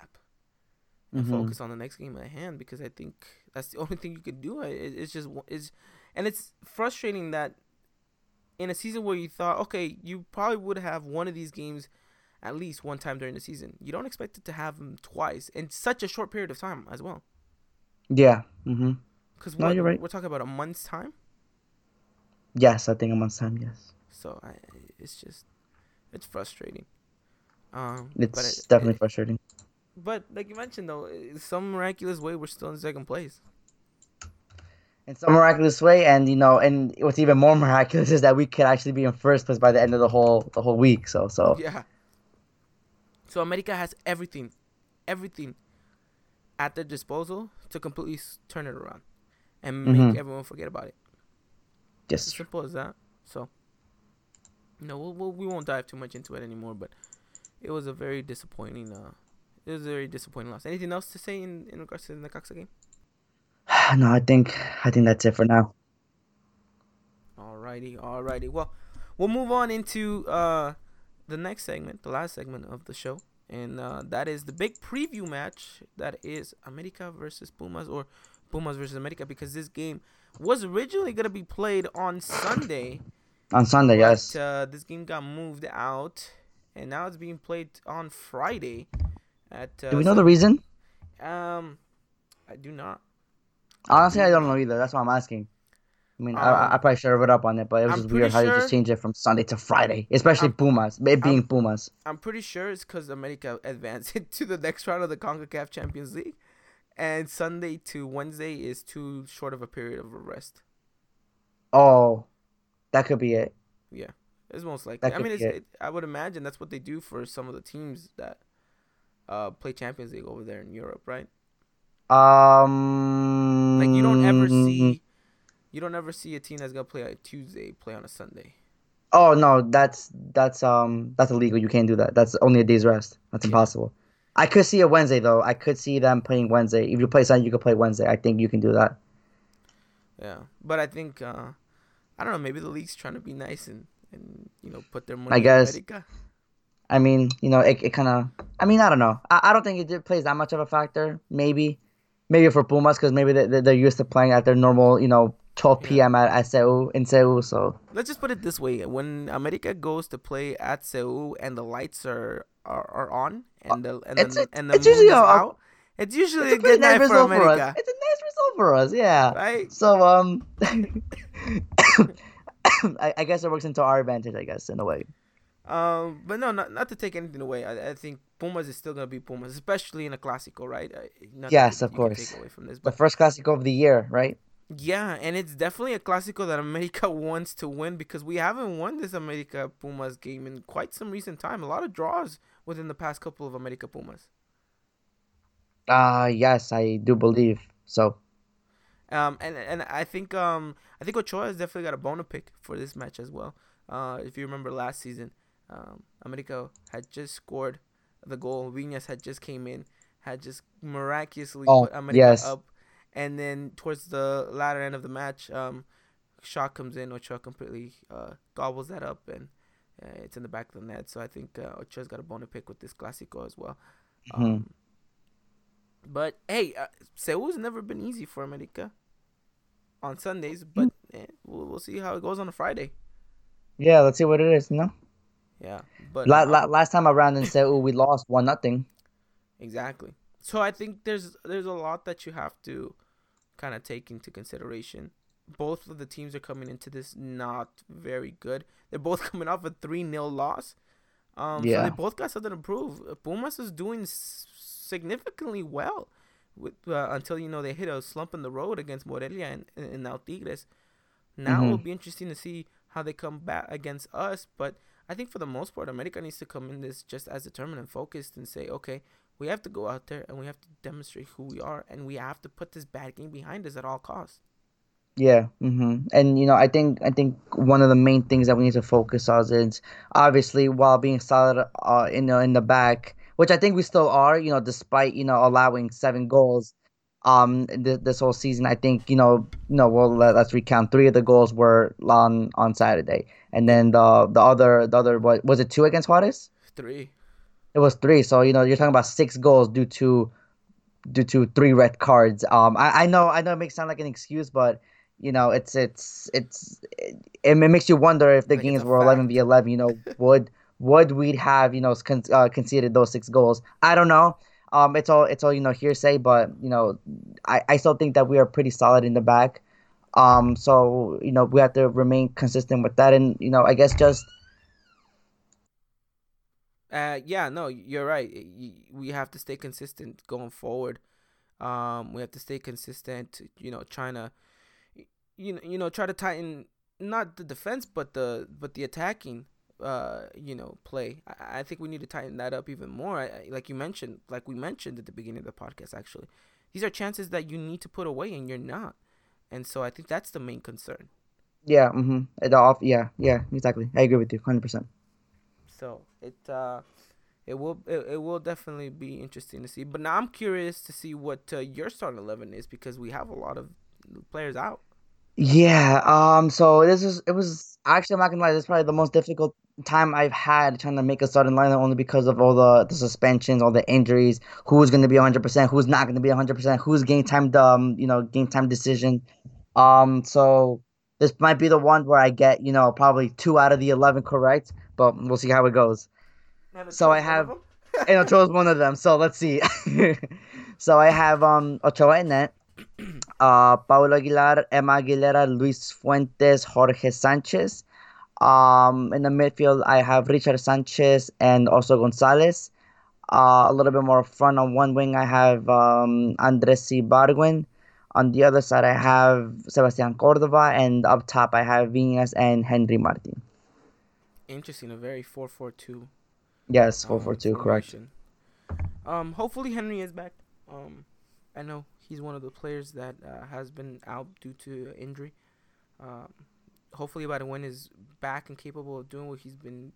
and mm-hmm. focus on the next game at hand because I think that's the only thing you could do. It, it's just it's, and it's frustrating that in a season where you thought, okay, you probably would have one of these games at least one time during the season. You don't expect it to have them twice in such a short period of time as well. Yeah. Mm-hmm. Because no, you're right. We're talking about a month's time. Yes, I think a month's time. Yes. So I, it's just, it's frustrating. Um, it's it, definitely it, frustrating. But like you mentioned, though, in some miraculous way we're still in second place. In some miraculous way, and you know, and what's even more miraculous is that we could actually be in first place by the end of the whole the whole week. So so yeah, so America has everything, everything at their disposal to completely turn it around and make mm-hmm. everyone forget about it. Yes. As simple as that. So, you know, we'll, we'll, we won't dive too much into it anymore, but it was a very disappointing. Uh, it was a very disappointing loss. Anything else to say in, in regards to the Necaxa game? no, I think I think that's it for now. Alrighty, alrighty. Well, we'll move on into uh the next segment, the last segment of the show, and uh, that is the big preview match. That is America versus Pumas or Pumas versus America because this game was originally gonna be played on Sunday. On Sunday, but, yes. Uh, this game got moved out, and now it's being played on Friday. At uh, do we know the reason? Um, I do not. Honestly, I don't know either. That's why I'm asking. I mean, um, I, I, probably should have read up on it, but it was I'm just weird how sure, you just change it from Sunday to Friday, especially I'm, Pumas, it being I'm, Pumas. I'm pretty sure it's because America advanced to the next round of the CONCACAF Champions League, and Sunday to Wednesday is too short of a period of a rest. Oh, that could be it. Yeah, it's most likely. I mean, it's, it. It, I would imagine that's what they do for some of the teams that uh, play Champions League over there in Europe, right? Um, like you don't ever see you don't ever see a team that's gonna play on a Tuesday play on a Sunday. Oh no, that's that's um that's illegal. You can't do that. That's only a day's rest. That's yeah. impossible. I could see a Wednesday though. I could see them playing Wednesday. If you play Sunday, you could play Wednesday. I think you can do that. Yeah, but I think uh I don't know. Maybe the league's trying to be nice and and you know put their money. I guess. I mean, you know, it, it kind of. I mean, I don't know. I, I don't think it plays that much of a factor. Maybe, maybe for Pumas because maybe they, they're used to playing at their normal, you know, 12 p.m. at, at CU in CU. So let's just put it this way: when America goes to play at CU and the lights are are, are on and the and it's, the, it's, and the it's usually a, out, it's usually it's a, a good night for America. For it's a nice result for us, yeah. Right. So um, I, I guess it works into our advantage, I guess, in a way. Um, but no, not not to take anything away. I, I think Pumas is still gonna be Pumas, especially in a Clásico, right? yes, of course. This, the first Clásico of the year, right? Yeah, and it's definitely a clásico that America wants to win because we haven't won this America Pumas game in quite some recent time. A lot of draws within the past couple of America Pumas. Uh yes, I do believe so. Um, and and I think um I think Ochoa has definitely got a bone to pick for this match as well. Uh, if you remember last season, um, America had just scored the goal. Viñas had just came in, had just miraculously oh, put America yes. up and then towards the latter end of the match, um, shot comes in. Ochoa completely uh, gobbles that up, and uh, it's in the back of the net. So I think uh, Ochoa's got a bone to pick with this Clásico as well. Mm-hmm. Um, but hey, uh, CU's never been easy for America on Sundays, but eh, we'll, we'll see how it goes on a Friday. Yeah, let's see what it is. No. Yeah, but la- la- last time around in CU, we lost one nothing. Exactly. So I think there's there's a lot that you have to kind of take into consideration. Both of the teams are coming into this not very good. They're both coming off a three 0 loss. Um, yeah. So they both got something to prove. Pumas is doing significantly well with, uh, until you know they hit a slump in the road against Morelia and, and now Tigres. Now mm-hmm. it'll be interesting to see how they come back against us. But I think for the most part, America needs to come in this just as determined and focused and say, okay, we have to go out there and we have to demonstrate who we are, and we have to put this bad game behind us at all costs. Yeah, mm-hmm. and you know, I think I think one of the main things that we need to focus on is obviously while being solid uh, in the in the back, which I think we still are. You know, despite you know allowing seven goals, um, th- this whole season, I think you know, no, well, let, us recount. Three of the goals were on on Saturday, and then the the other the other what was it two against Juarez? Three. It was three. So you know, you're talking about six goals due to due to three red cards. Um, I, I know I know it makes sound like an excuse, but you know, it's it's it's it, it makes you wonder if the like games were eleven v eleven. You know, would would we have you know con- uh, conceded those six goals? I don't know. Um, it's all it's all you know hearsay, but you know, I I still think that we are pretty solid in the back. Um, so you know we have to remain consistent with that, and you know I guess just. Uh, yeah, no, you're right. We have to stay consistent going forward. Um, we have to stay consistent. You know, trying to you know, you know, try to tighten not the defense, but the but the attacking, uh, you know, play. I, I think we need to tighten that up even more. I, like you mentioned, like we mentioned at the beginning of the podcast, actually, these are chances that you need to put away, and you're not. And so I think that's the main concern. Yeah. Mm-hmm. It off. Yeah. Yeah. Exactly. I agree with you, hundred percent. So it uh, it will it, it will definitely be interesting to see. But now I'm curious to see what uh, your starting eleven is because we have a lot of players out. Yeah, um, so this is it was actually I'm not gonna lie, this is probably the most difficult time I've had trying to make a starting lineup only because of all the, the suspensions, all the injuries, who's gonna be 100 percent who's not gonna be 100 percent who's game time um, you know, game time decision. Um, so this might be the one where I get, you know, probably two out of the eleven correct, but we'll see how it goes. So I have and Ochoa is one of them, so let's see. so I have um Ochoa in net uh, Paulo Aguilar, Emma Aguilera, Luis Fuentes, Jorge Sanchez. Um, in the midfield, I have Richard Sanchez and also Gonzalez. Uh, a little bit more front on one wing, I have um, Andres Ibargüen. On the other side, I have Sebastian Cordova, and up top, I have Viñas and Henry Martin. Interesting, a very 4 4 2. Yes, 4 4 2, correct. Um, hopefully, Henry is back. Um, I know he's one of the players that uh, has been out due to injury. Um, hopefully, by the win is back and capable of doing what he's been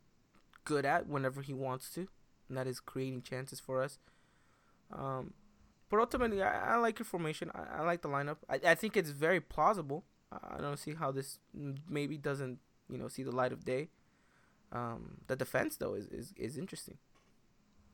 good at whenever he wants to, and that is creating chances for us. Um, but ultimately, I, I, like your formation. I, I like the lineup. I, I think it's very plausible. I don't see how this maybe doesn't you know see the light of day. Um, the defense though is, is, is interesting.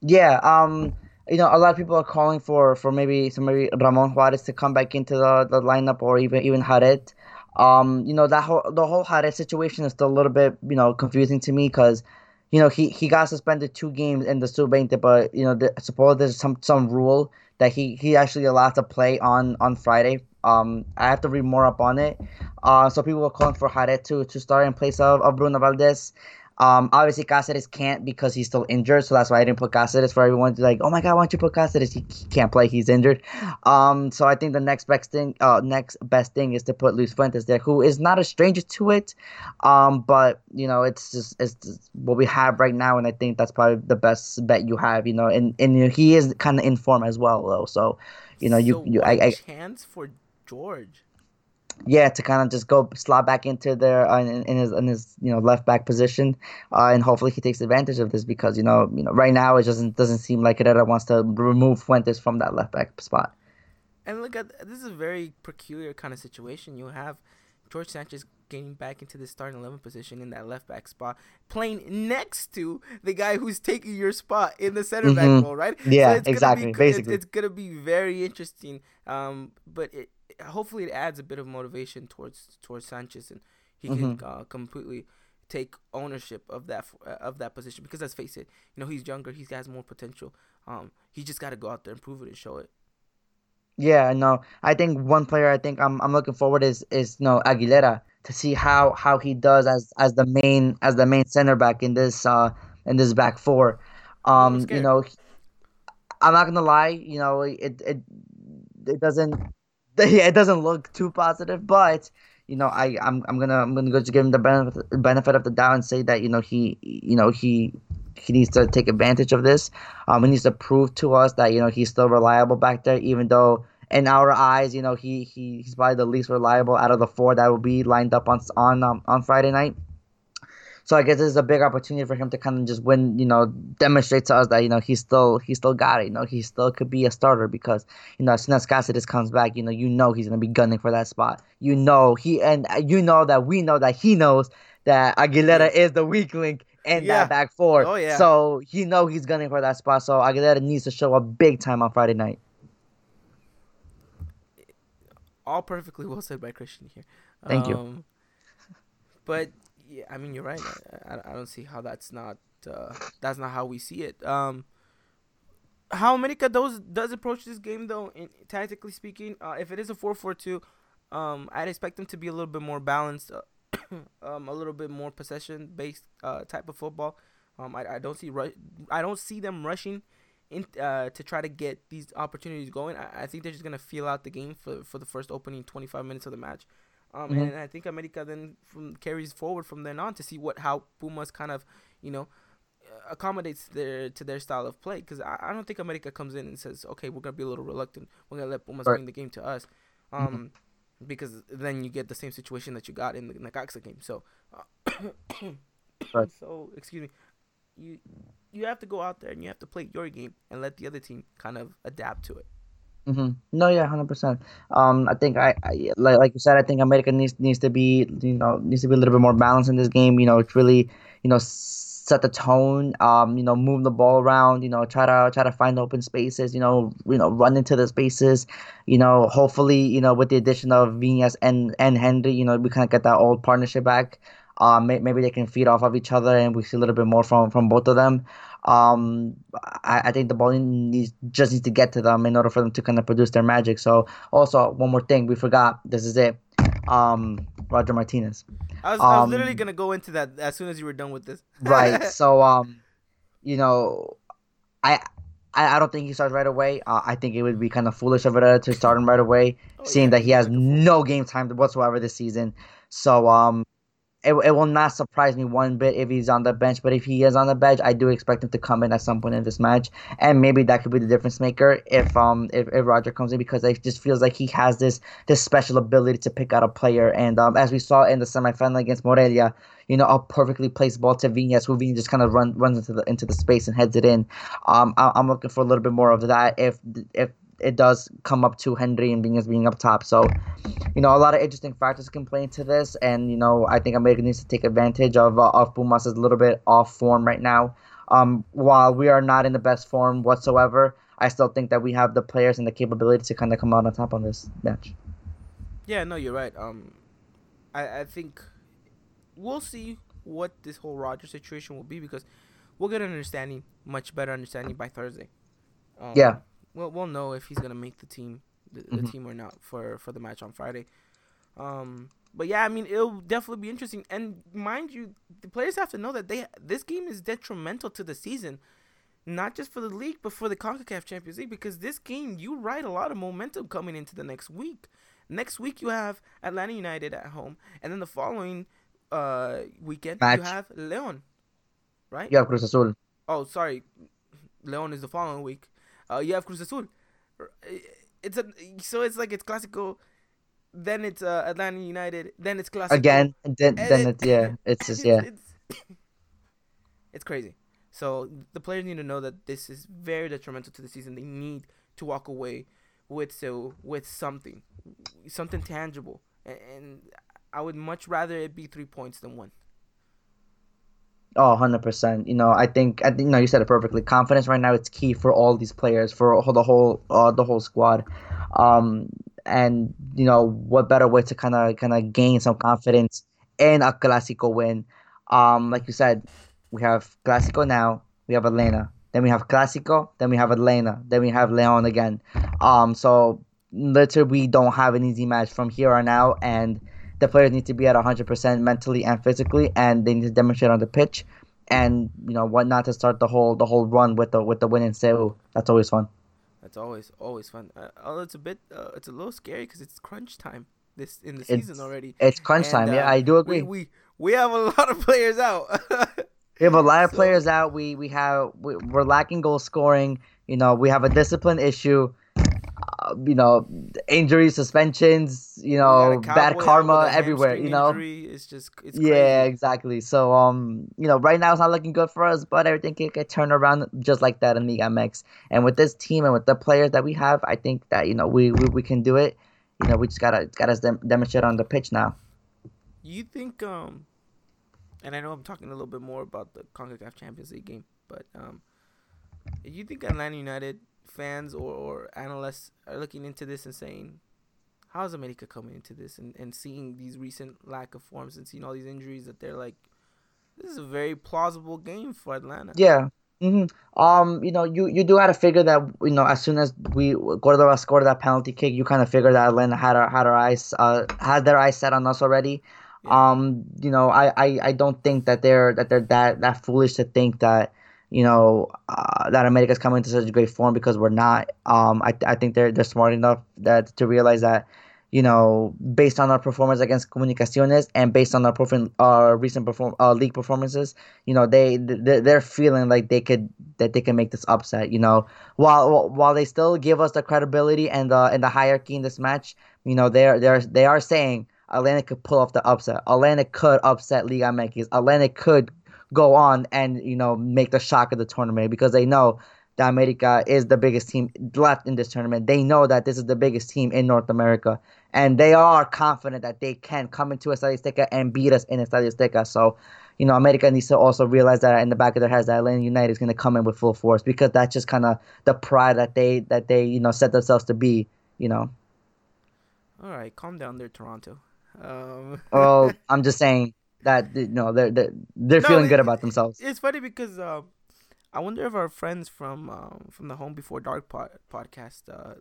Yeah. Um you know, a lot of people are calling for for maybe some maybe Ramon Juarez to come back into the, the lineup or even even Jared. Um, you know, that whole the whole Jared situation is still a little bit you know confusing to me because. You know he, he got suspended two games in the Sub but you know the, suppose there's some some rule that he he actually allowed to play on on Friday. Um, I have to read more up on it. Uh, so people were calling for Jared to to start in place of, of Bruno Valdez. Um, obviously Cáceres can't because he's still injured, so that's why I didn't put Cáceres for everyone to like, oh my god, why don't you put Cáceres? He, he can't play, he's injured. Um, so I think the next best thing, uh, next best thing is to put Luis Fuentes there, who is not a stranger to it. Um, but you know, it's just it's just what we have right now, and I think that's probably the best bet you have. You know, and and you know, he is kind of in form as well, though. So, you know, you you I, I chance for George yeah, to kind of just go slot back into there uh, in, in, his in his you know left back position, uh, and hopefully he takes advantage of this because you know you know right now it doesn't doesn't seem like Herrera wants to remove Fuentes from that left back spot. And look at this is a very peculiar kind of situation. You have George Sanchez getting back into the starting eleven position in that left back spot, playing next to the guy who's taking your spot in the center back Mhm. role, right? Yeah, it's gonna exactly, Be, it's, basically. it's gonna be very interesting. Um, but it hopefully it adds a bit of motivation towards towards Sanchez and he can uh, completely take ownership of that uh, of that position because let's face it, you know he's younger, he has more potential. Um, he just got to go out there and prove it and show it. Yeah, no. I think one player I think I'm I'm looking forward is is no Aguilera to see how how he does as as the main as the main center back in this uh in this back four. Um, you know, I'm not gonna lie, you know, it it it doesn't it doesn't look too positive, but you know, I I'm I'm gonna I'm gonna go to give him the benefit benefit of the doubt and say that you know he you know he he needs to take advantage of this. Um, he needs to prove to us that you know he's still reliable back there, even though in our eyes, you know he, he he's probably the least reliable out of the four that will be lined up on on um, on Friday night. So I guess this is a big opportunity for him to kind of just win, you know, demonstrate to us that you know he's still he still got it. You know, he still could be a starter because you know as soon as Cáceres comes back, you know you know he's gonna be gunning for that spot. You know he and you know that we know that he knows that Aguilera is the weak link in Yeah. that back four. Oh, yeah. So you know he's gunning for that spot. So Aguilera needs to show up big time on Friday night. all perfectly well said by Christian here. Thank you. um, But yeah, I mean, you're right. I, I, don't see how that's not uh, that's not how we see it. Um, how America does does approach this game though, in, tactically speaking, uh, if it is a four four two, um, I'd expect them to be a little bit more balanced, uh, um, a little bit more possession based uh, type of football. Um, I, I don't see ru- I don't see them rushing in uh, to try to get these opportunities going. I, I think they're just gonna feel out the game for for the first opening 25 minutes of the match. Um, Mhm. and I think America then from carries forward from then on to see what how Pumas kind of you know uh, accommodates their to their style of play. Because I, I don't think America comes in and says okay we're gonna be a little reluctant. We're gonna let Pumas Right. bring the game to us. Um because then you get the same situation that you got in the Necaxa game. So uh, Right. so excuse me. You you have to go out there and you have to play your game and let the other team kind of adapt to it hmm No, yeah, hundred percent. Um, I think I, I like like you said, I think America needs needs to be you know needs to be a little bit more balanced in this game. You know, it's really you know set the tone. Um, you know, move the ball around. You know, try to try to find open spaces. You know, you know, run into the spaces. You know, hopefully, you know, with the addition of Vinas and and Henry, you know, we kind of get that old partnership back. Um, maybe they can feed off of each other, and we see a little bit more from from both of them. Um, I, I think the ball needs just needs to get to them in order for them to kind of produce their magic. So also one more thing we forgot. This is it. Um, Roger Martinez. I was, I was Um, literally gonna go into that as soon as you were done with this Right. so um, you know, I. I don't think he starts right away. Uh, I think it would be kind of foolish of it to start him right away, Oh, seeing yeah, that he has like a fool. no game time whatsoever this season. So um, it, it will not surprise me one bit if he's on the bench. But if he is on the bench, I do expect him to come in at some point in this match, and maybe that could be the difference maker if um if, if Roger comes in because it just feels like he has this this special ability to pick out a player. And um, as we saw in the semifinal against Morelia, you know, a perfectly placed ball to Vinas, who Vinas just kind of run runs into the into the space and heads it in. Um, I, I'm looking for a little bit more of that if if it does come up to Henry and Vinas being up top. So, you know, a lot of interesting factors can play into this, and you know, I think America needs to take advantage of uh, of Pumas little bit off form right now. Um, while we are not in the best form whatsoever, I still think that we have the players and the capability to kind of come out on top on this match. Yeah, no, you're right. Um, I I think we'll see what this whole Roger situation will be because we'll get an understanding, much better understanding by Thursday. Um, Yeah. We'll we'll know if he's gonna make the team, the, the Mhm. team or not for for the match on Friday. Um, but yeah, I mean it'll definitely be interesting. And mind you, the players have to know that they this game is detrimental to the season. Not just for the league, but for the CONCACAF Champions League, because this game you ride a lot of momentum coming into the next week. Next week you have Atlanta United at home, and then the following uh weekend Match. you have Leon, right? You have Cruz Azul. Oh, sorry, Leon is the following week. Uh, you have Cruz Azul. It's a so it's like it's Clásico. then it's uh, Atlanta United, then it's Clásico Again, then and then it- it's yeah, it's just yeah. It's, it's crazy. So the players need to know that this is very detrimental to the season. They need to walk away with so with something, something tangible. And, and I would much rather it be three points than one. Oh, 100%. You know, I think I think you know you said it perfectly. Confidence right now it's key for all these players, for the whole uh, the whole squad. Um and you know, what better way to kind of kind of gain some confidence in a Clásico win. Um like you said, we have Clásico now, we have Atlanta. Then we have Clásico, then we have Atlanta, then we have Leon again. Um so literally we don't have an easy match from here on out and the players need to be at 100% mentally and physically, and they need to demonstrate on the pitch, and you know what not to start the whole the whole run with the with the win in CU. That's always fun. That's always always fun. Uh, oh, it's a bit uh, it's a little scary because it's crunch time this in the season already. It's crunch and, time. Uh, yeah, I do agree. We, we we have a lot of players out. we have a lot of so, players out. We we have we, we're lacking goal scoring. You know, we have a discipline issue you know, injuries, suspensions, you know, bad karma everywhere. You know, it's just it's yeah, exactly. So um, you know, right now it's not looking good for us, but everything can get turned around just like that in the MX. And with this team and with the players that we have, I think that you know we we, we can do it. You know, we just gotta gotta dem- demonstrate on the pitch now. You think um, and I know I'm talking a little bit more about the Concacaf Champions League game, but um, you think Atlanta United fans or, or analysts are looking into this and saying, how is America coming into this and, and seeing these recent lack of forms and seeing all these injuries that they're like, this is a very plausible game for Atlanta. Yeah. Mm-hmm. Um, you know, you, you do have to figure that you know as soon as we Cordova scored that penalty kick, you kind of figure that Atlanta had our had our eyes uh had their eyes set on us already. Yeah. Um, you know, I, I I don't think that they're that they're that that foolish to think that you know uh, that America's coming into such great form because we're not. Um, I, I think they're they're smart enough that to realize that you know based on our performance against Comunicaciones and based on our perform our recent perform uh, league performances, you know they they're feeling like they could that they can make this upset. You know while while they still give us the credibility and the and the hierarchy in this match, you know they're they're they are saying. Atlanta could pull off the upset. Atlanta could upset Liga MX. Atlanta could go on and you know make the shock of the tournament because they know that America is the biggest team left in this tournament. They know that this is the biggest team in North America, and they are confident that they can come into Estadio Azteca and beat us in Estadio Azteca. So, you know, America needs to also realize that in the back of their heads that Atlanta United is going to come in with full force because that's just kind of the pride that they that they you know set themselves to be. You know. All right, calm down there, Toronto. Um... oh, I'm just saying that you know they're they're, they're no, feeling it, good about themselves. It's funny because uh, I wonder if our friends from um, from the Home Before Dark pod, podcast uh,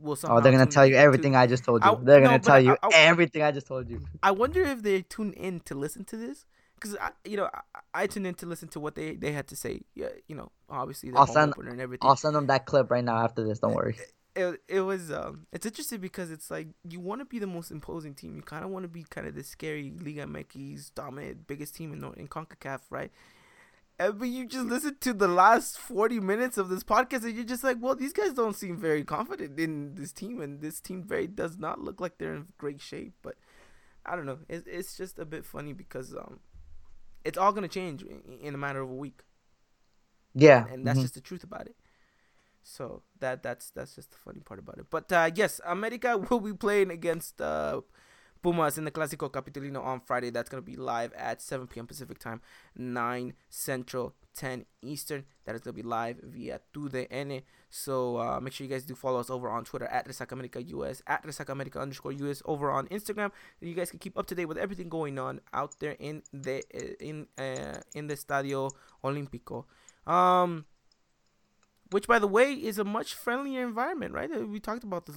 will somehow. Oh, they're gonna tell you everything to, I just told you. I, they're gonna no, tell you I, everything I just told you. I wonder if they tune in to listen to this because you know I, I tune in to listen to what they, they had to say. Yeah, you know, obviously I'll send, and everything. I'll send them that clip right now after this. Don't worry it, it was um it's interesting because it's like you want to be the most imposing team. You kind of want to be kind of the scary Liga MX dominant biggest team in in Concacaf, right? And, but you just listen to the last forty minutes of this podcast, and you're just like, well, these guys don't seem very confident in this team, and this team very does not look like they're in great shape. But I don't know. It's it's just a bit funny because um, it's all gonna change in, in a matter of a week. Yeah, and, and that's mm-hmm. just the truth about it. So that that's that's just the funny part about it. But uh, yes, America will be playing against uh, Pumas in the Clásico Capitalino on Friday. That's gonna be live at 7 p.m. Pacific time, 9 Central, 10 Eastern. That is gonna be live via TUDN. So uh, make sure you guys do follow us over on Twitter at Resaca America US, at Resaca America underscore US over on Instagram. You guys can keep up to date with everything going on out there in the in uh, in the Estadio Olímpico. Um which by the way is a much friendlier environment, right? Uh, we talked about this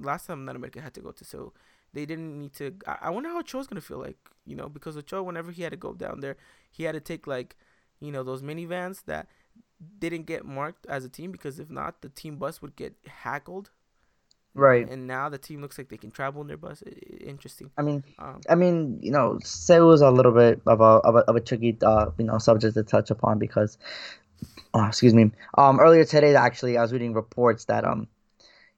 last time that America had to go to, so they didn't need to. I, wonder how Ochoa's gonna feel like, you know, because Ochoa, whenever he had to go down there, he had to take like, you know, those minivans that didn't get marked as a team because if not, the team bus would get hackled. Right. And now the team looks like they can travel in their bus. Interesting. I mean, um, I mean, you know, CU was a little bit of a of a, of a tricky, uh, you know, subject to touch upon because oh, excuse me. Um, earlier today, actually, I was reading reports that um,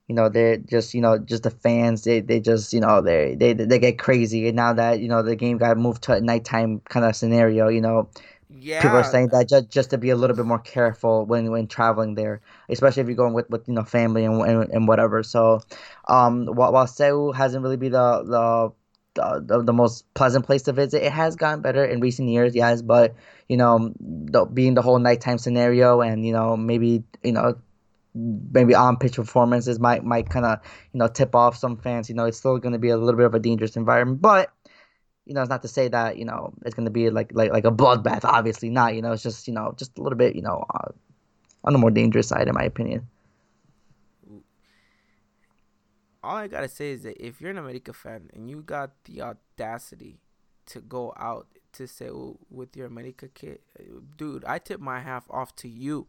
you know, they're just you know just the fans they, they just you know they they they get crazy and now that you know the game got moved to a nighttime kind of scenario, you know. Yeah. People are saying that just, just to be a little bit more careful when, when traveling there, especially if you're going with, with you know family and, and, and whatever. So, um, while, while CU hasn't really been the the the, the, the most pleasant place to visit. It has gotten better in recent years, yes, but you know, the, being the whole nighttime scenario and you know maybe you know maybe on pitch performances might might kind of you know tip off some fans. You know, it's still going to be a little bit of a dangerous environment, but you know, it's not to say that you know it's going to be like like like a bloodbath. Obviously not. You know, it's just you know just a little bit you know uh, on the more dangerous side, in my opinion. All I gotta say is that if you're an America fan and you got the audacity to go out to say with your America kit, dude, I tip my half off to you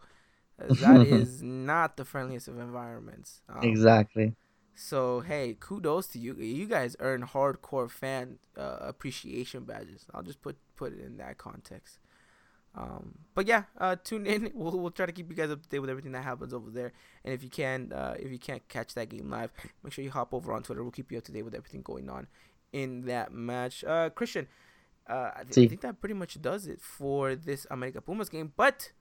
that is not the friendliest of environments. Um, exactly. So hey, kudos to you. You guys earn hardcore fan uh, appreciation badges. I'll just put put it in that context. Um, but yeah, uh, tune in. We'll, we'll try to keep you guys up to date with everything that happens over there. And if you can, uh, if you can't catch that game live, make sure you hop over on Twitter. We'll keep you up to date with everything going on in that match. Uh, Christian, uh, I, th- I think that pretty much does it for this America Pumas game. But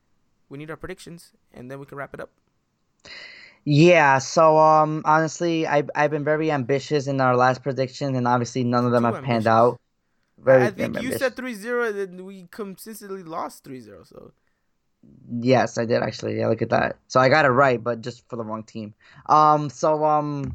we need our predictions, and then we can wrap it up. Yeah, so um honestly, I I've, been very ambitious in our last predictions, and obviously none of them Too have ambitious. panned out. Very I think you said 3-0, and we consistently lost 3-0, so Yes, I did actually. Yeah, look at that. So I got it right, but just for the wrong team. Um so um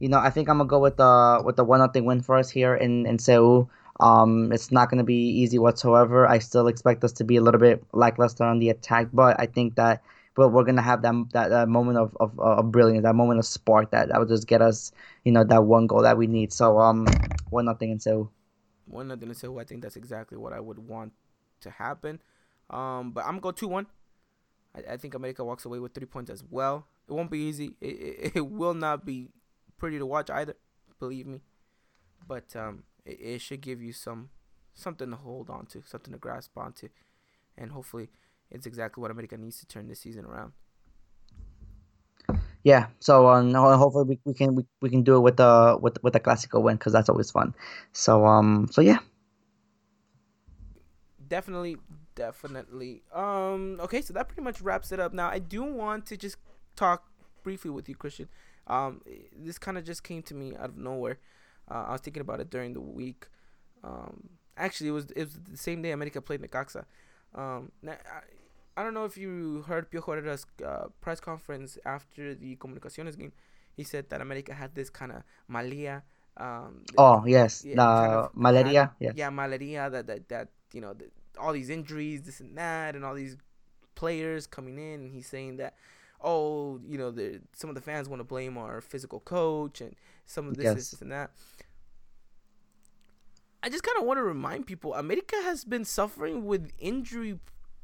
you know, I think I'm gonna go with the with the one nothing win for us here in in CU. Um, it's not going to be easy whatsoever. I still expect us to be a little bit lackluster on the attack, but I think that but we're gonna have that that, that moment of, of, of brilliance, that moment of spark that that will just get us, you know, that one goal that we need. So um, one nothing in CU. One nothing in CU. I think that's exactly what I would want to happen. Um, but I'm gonna go two one. I, I think America walks away with three points as well. It won't be easy. It, it, it will not be pretty to watch either. Believe me. But um, it, it should give you some something to hold on to, something to grasp onto, and hopefully it's exactly what America needs to turn this season around. Yeah, so um, hopefully we, we can we, we can do it with the with with the Clásico win because that's always fun. So um, so yeah, definitely, definitely. Um, okay, so that pretty much wraps it up. Now I do want to just talk briefly with you, Christian. Um, this kind of just came to me out of nowhere. Uh, I was thinking about it during the week. Um, actually, it was it was the same day America played Necaxa. Um, now, I, I don't know if you heard Piojo Herrera's uh, press conference after the Comunicaciones game. He said that America had this kind of malia. Um, oh yes, yeah, the kind of malaria. Had, Yeah, malaria. That that that you know the, all these injuries, this and that, and all these players coming in. And he's saying that oh, you know, the, some of the fans want to blame our physical coach and some of this, yes. this, and that. I just kind of want to remind people America has been suffering with injury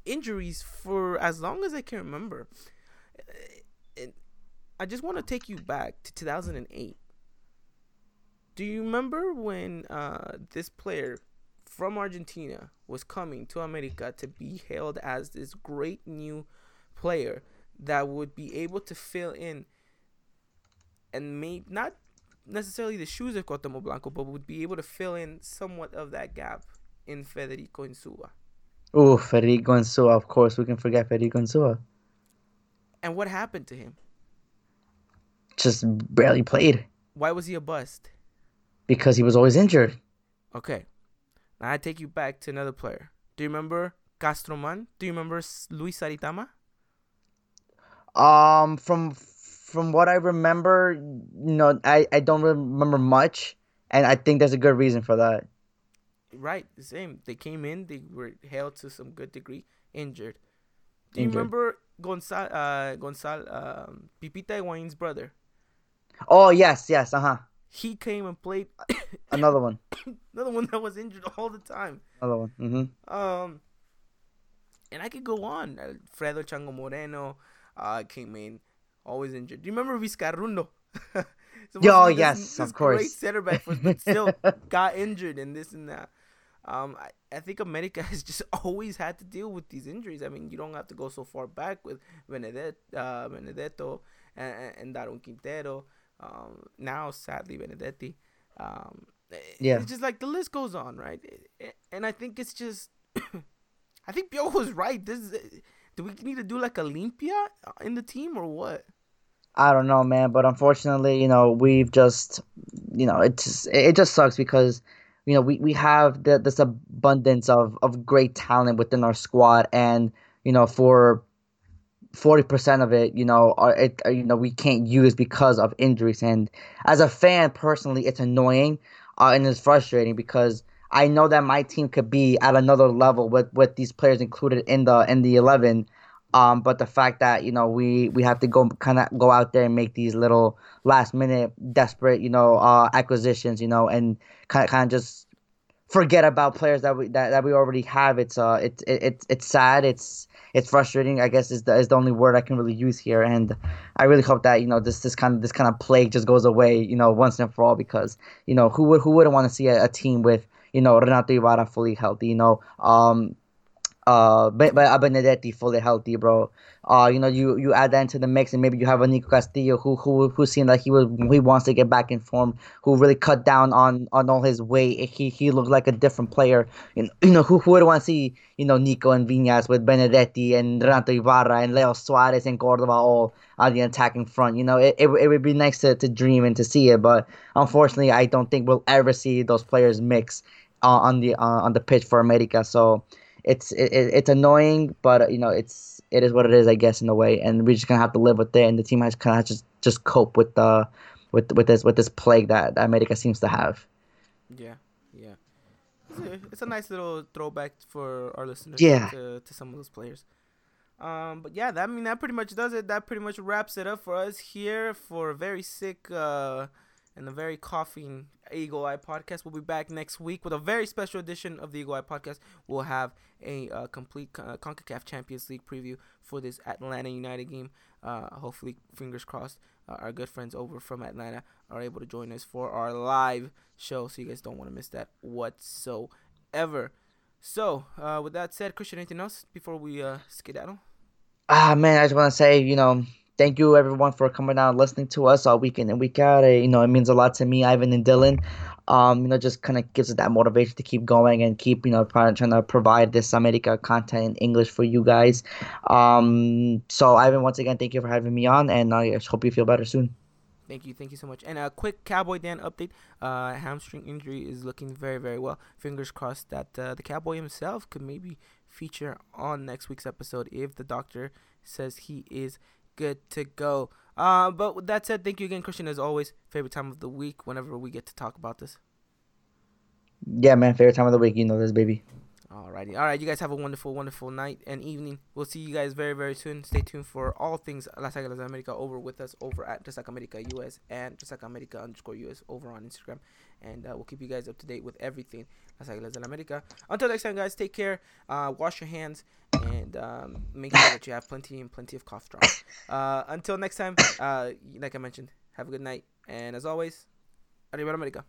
injuries for as long as I can remember. And I just want to take you back to 2008. Do you remember when uh, this player from Argentina was coming to America to be hailed as this great new player that would be able to fill in and make not necessarily the shoes of Cuauhtemoc Blanco, but would be able to fill in somewhat of that gap in Federico Insua. Oh, Federico Insua, of course. We can forget Federico Insua. And what happened to him? Just barely played. Why was he a bust? Because he was always injured. Okay. Now I take you back to another player. Do you remember Castroman? Do you remember Luis Saritama? Um, from from what I remember, no, I, I don't remember much, and I think there's a good reason for that. Right, the same. They came in, they were held to some good degree, injured. Do you injured. remember Gonzal, uh, Gonzal, um, Pipita Higuain's brother? Oh yes, yes, uh huh. He came and played. Another one. Another one that was injured all the time. Another one. Mm-hmm. Um, and I could go on. Alfredo Chango Moreno uh, came in always injured. Do you remember Vizcarrondo? oh yes, this, of course. Great center back, for, but still got injured and this and that. Um, I, I think America has just always had to deal with these injuries. I mean, you don't have to go so far back with Benedetto, uh, Benedetto and, and Quintero. Um, now, sadly, Benedetti. Um, yeah. It's just like the list goes on, right? And I think it's just, I think Pio was right. This is, do we need to do like a limpia in the team or what? I don't know, man. But unfortunately, you know, we've just, you know, it just it just sucks because you know, we, we have the, this abundance of, of great talent within our squad, and you know, for forty percent of it, you know, are it are, you know we can't use because of injuries. And as a fan, personally, it's annoying uh, and it's frustrating because I know that my team could be at another level with with these players included in the in the eleven. Um, but the fact that you know we we have to go kind of go out there and make these little last minute desperate you know uh, acquisitions, you know, and kind of kind of just forget about players that we that, that we already have. It's uh it's it, it's it's sad. It's it's frustrating. I guess is the is the only word I can really use here. And I really hope that you know this this kind of this kind of plague just goes away. You know once and for all because you know who would who wouldn't want to see a, a team with you know Renato Ibarra fully healthy. You know um uh Benedetti fully healthy, bro. Uh, you know, you you add that into the mix, and maybe you have a Nico Castillo who who who seemed like he was he wants to get back in form, who really cut down on on all his weight. He he looked like a different player. You know, you know who, who would want to see you know Nico and Viñas with Benedetti and Renato Ibarra and Leo Suarez and Cordova all on the attacking front. You know, it, it, it would be nice to, to dream and to see it, but unfortunately, I don't think we'll ever see those players mix uh, on the uh, on the pitch for America. So it's it, it's annoying, but you know it's it is what it is, I guess, in a way, and we're just gonna have to live with it. And the team has kind of just just cope with the with with this with this plague that, that America seems to have. Yeah, yeah, it's a, it's a nice little throwback for our listeners. Yeah. to, to some of those players. Um, but yeah, that I mean that pretty much does it. That pretty much wraps it up for us here for a very sick uh and the very coughing Eagle Eye podcast. We'll be back next week with a very special edition of the Eagle Eye podcast. We'll have a uh, complete uh, CONCACAF Champions League preview for this Atlanta United game. Uh, hopefully, fingers crossed, uh, our good friends over from Atlanta are able to join us for our live show, so you guys don't want to miss that whatsoever. So, uh, with that said, Christian, anything else before we uh, skedaddle? Ah man, I just want to say, you know, thank you everyone for coming out and listening to us all week in and week out. you know, it means a lot to me, Ivan and Dylan. Um, you know, just kind of gives us that motivation to keep going and keep, you know, trying, trying to provide this America content in English for you guys. Um, so Ivan, once again, thank you for having me on, and I hope you feel better soon. Thank you, thank you so much. And a quick Cowboy Dan update: uh, hamstring injury is looking very, very well. Fingers crossed that uh, the Cowboy himself could maybe feature on next week's episode if the doctor says he is good to go. Uh, but with that said, thank you again, Christian, as always. Favorite time of the week whenever we get to talk about this. Yeah, man, favorite time of the week. You know this, baby. Alrighty. All right, you guys have a wonderful, wonderful night and evening. We'll see you guys very, very soon. Stay tuned for all things Las Águilas America over with us over at Just Like America US and Just Like America underscore US over on Instagram. And uh, we'll keep you guys up to date with everything Las Águilas del America. Until next time, guys, take care. Uh, wash your hands and um, make sure that you have plenty and plenty of cough drops. Uh, until next time, uh, like I mentioned, have a good night. And as always, Arriba America.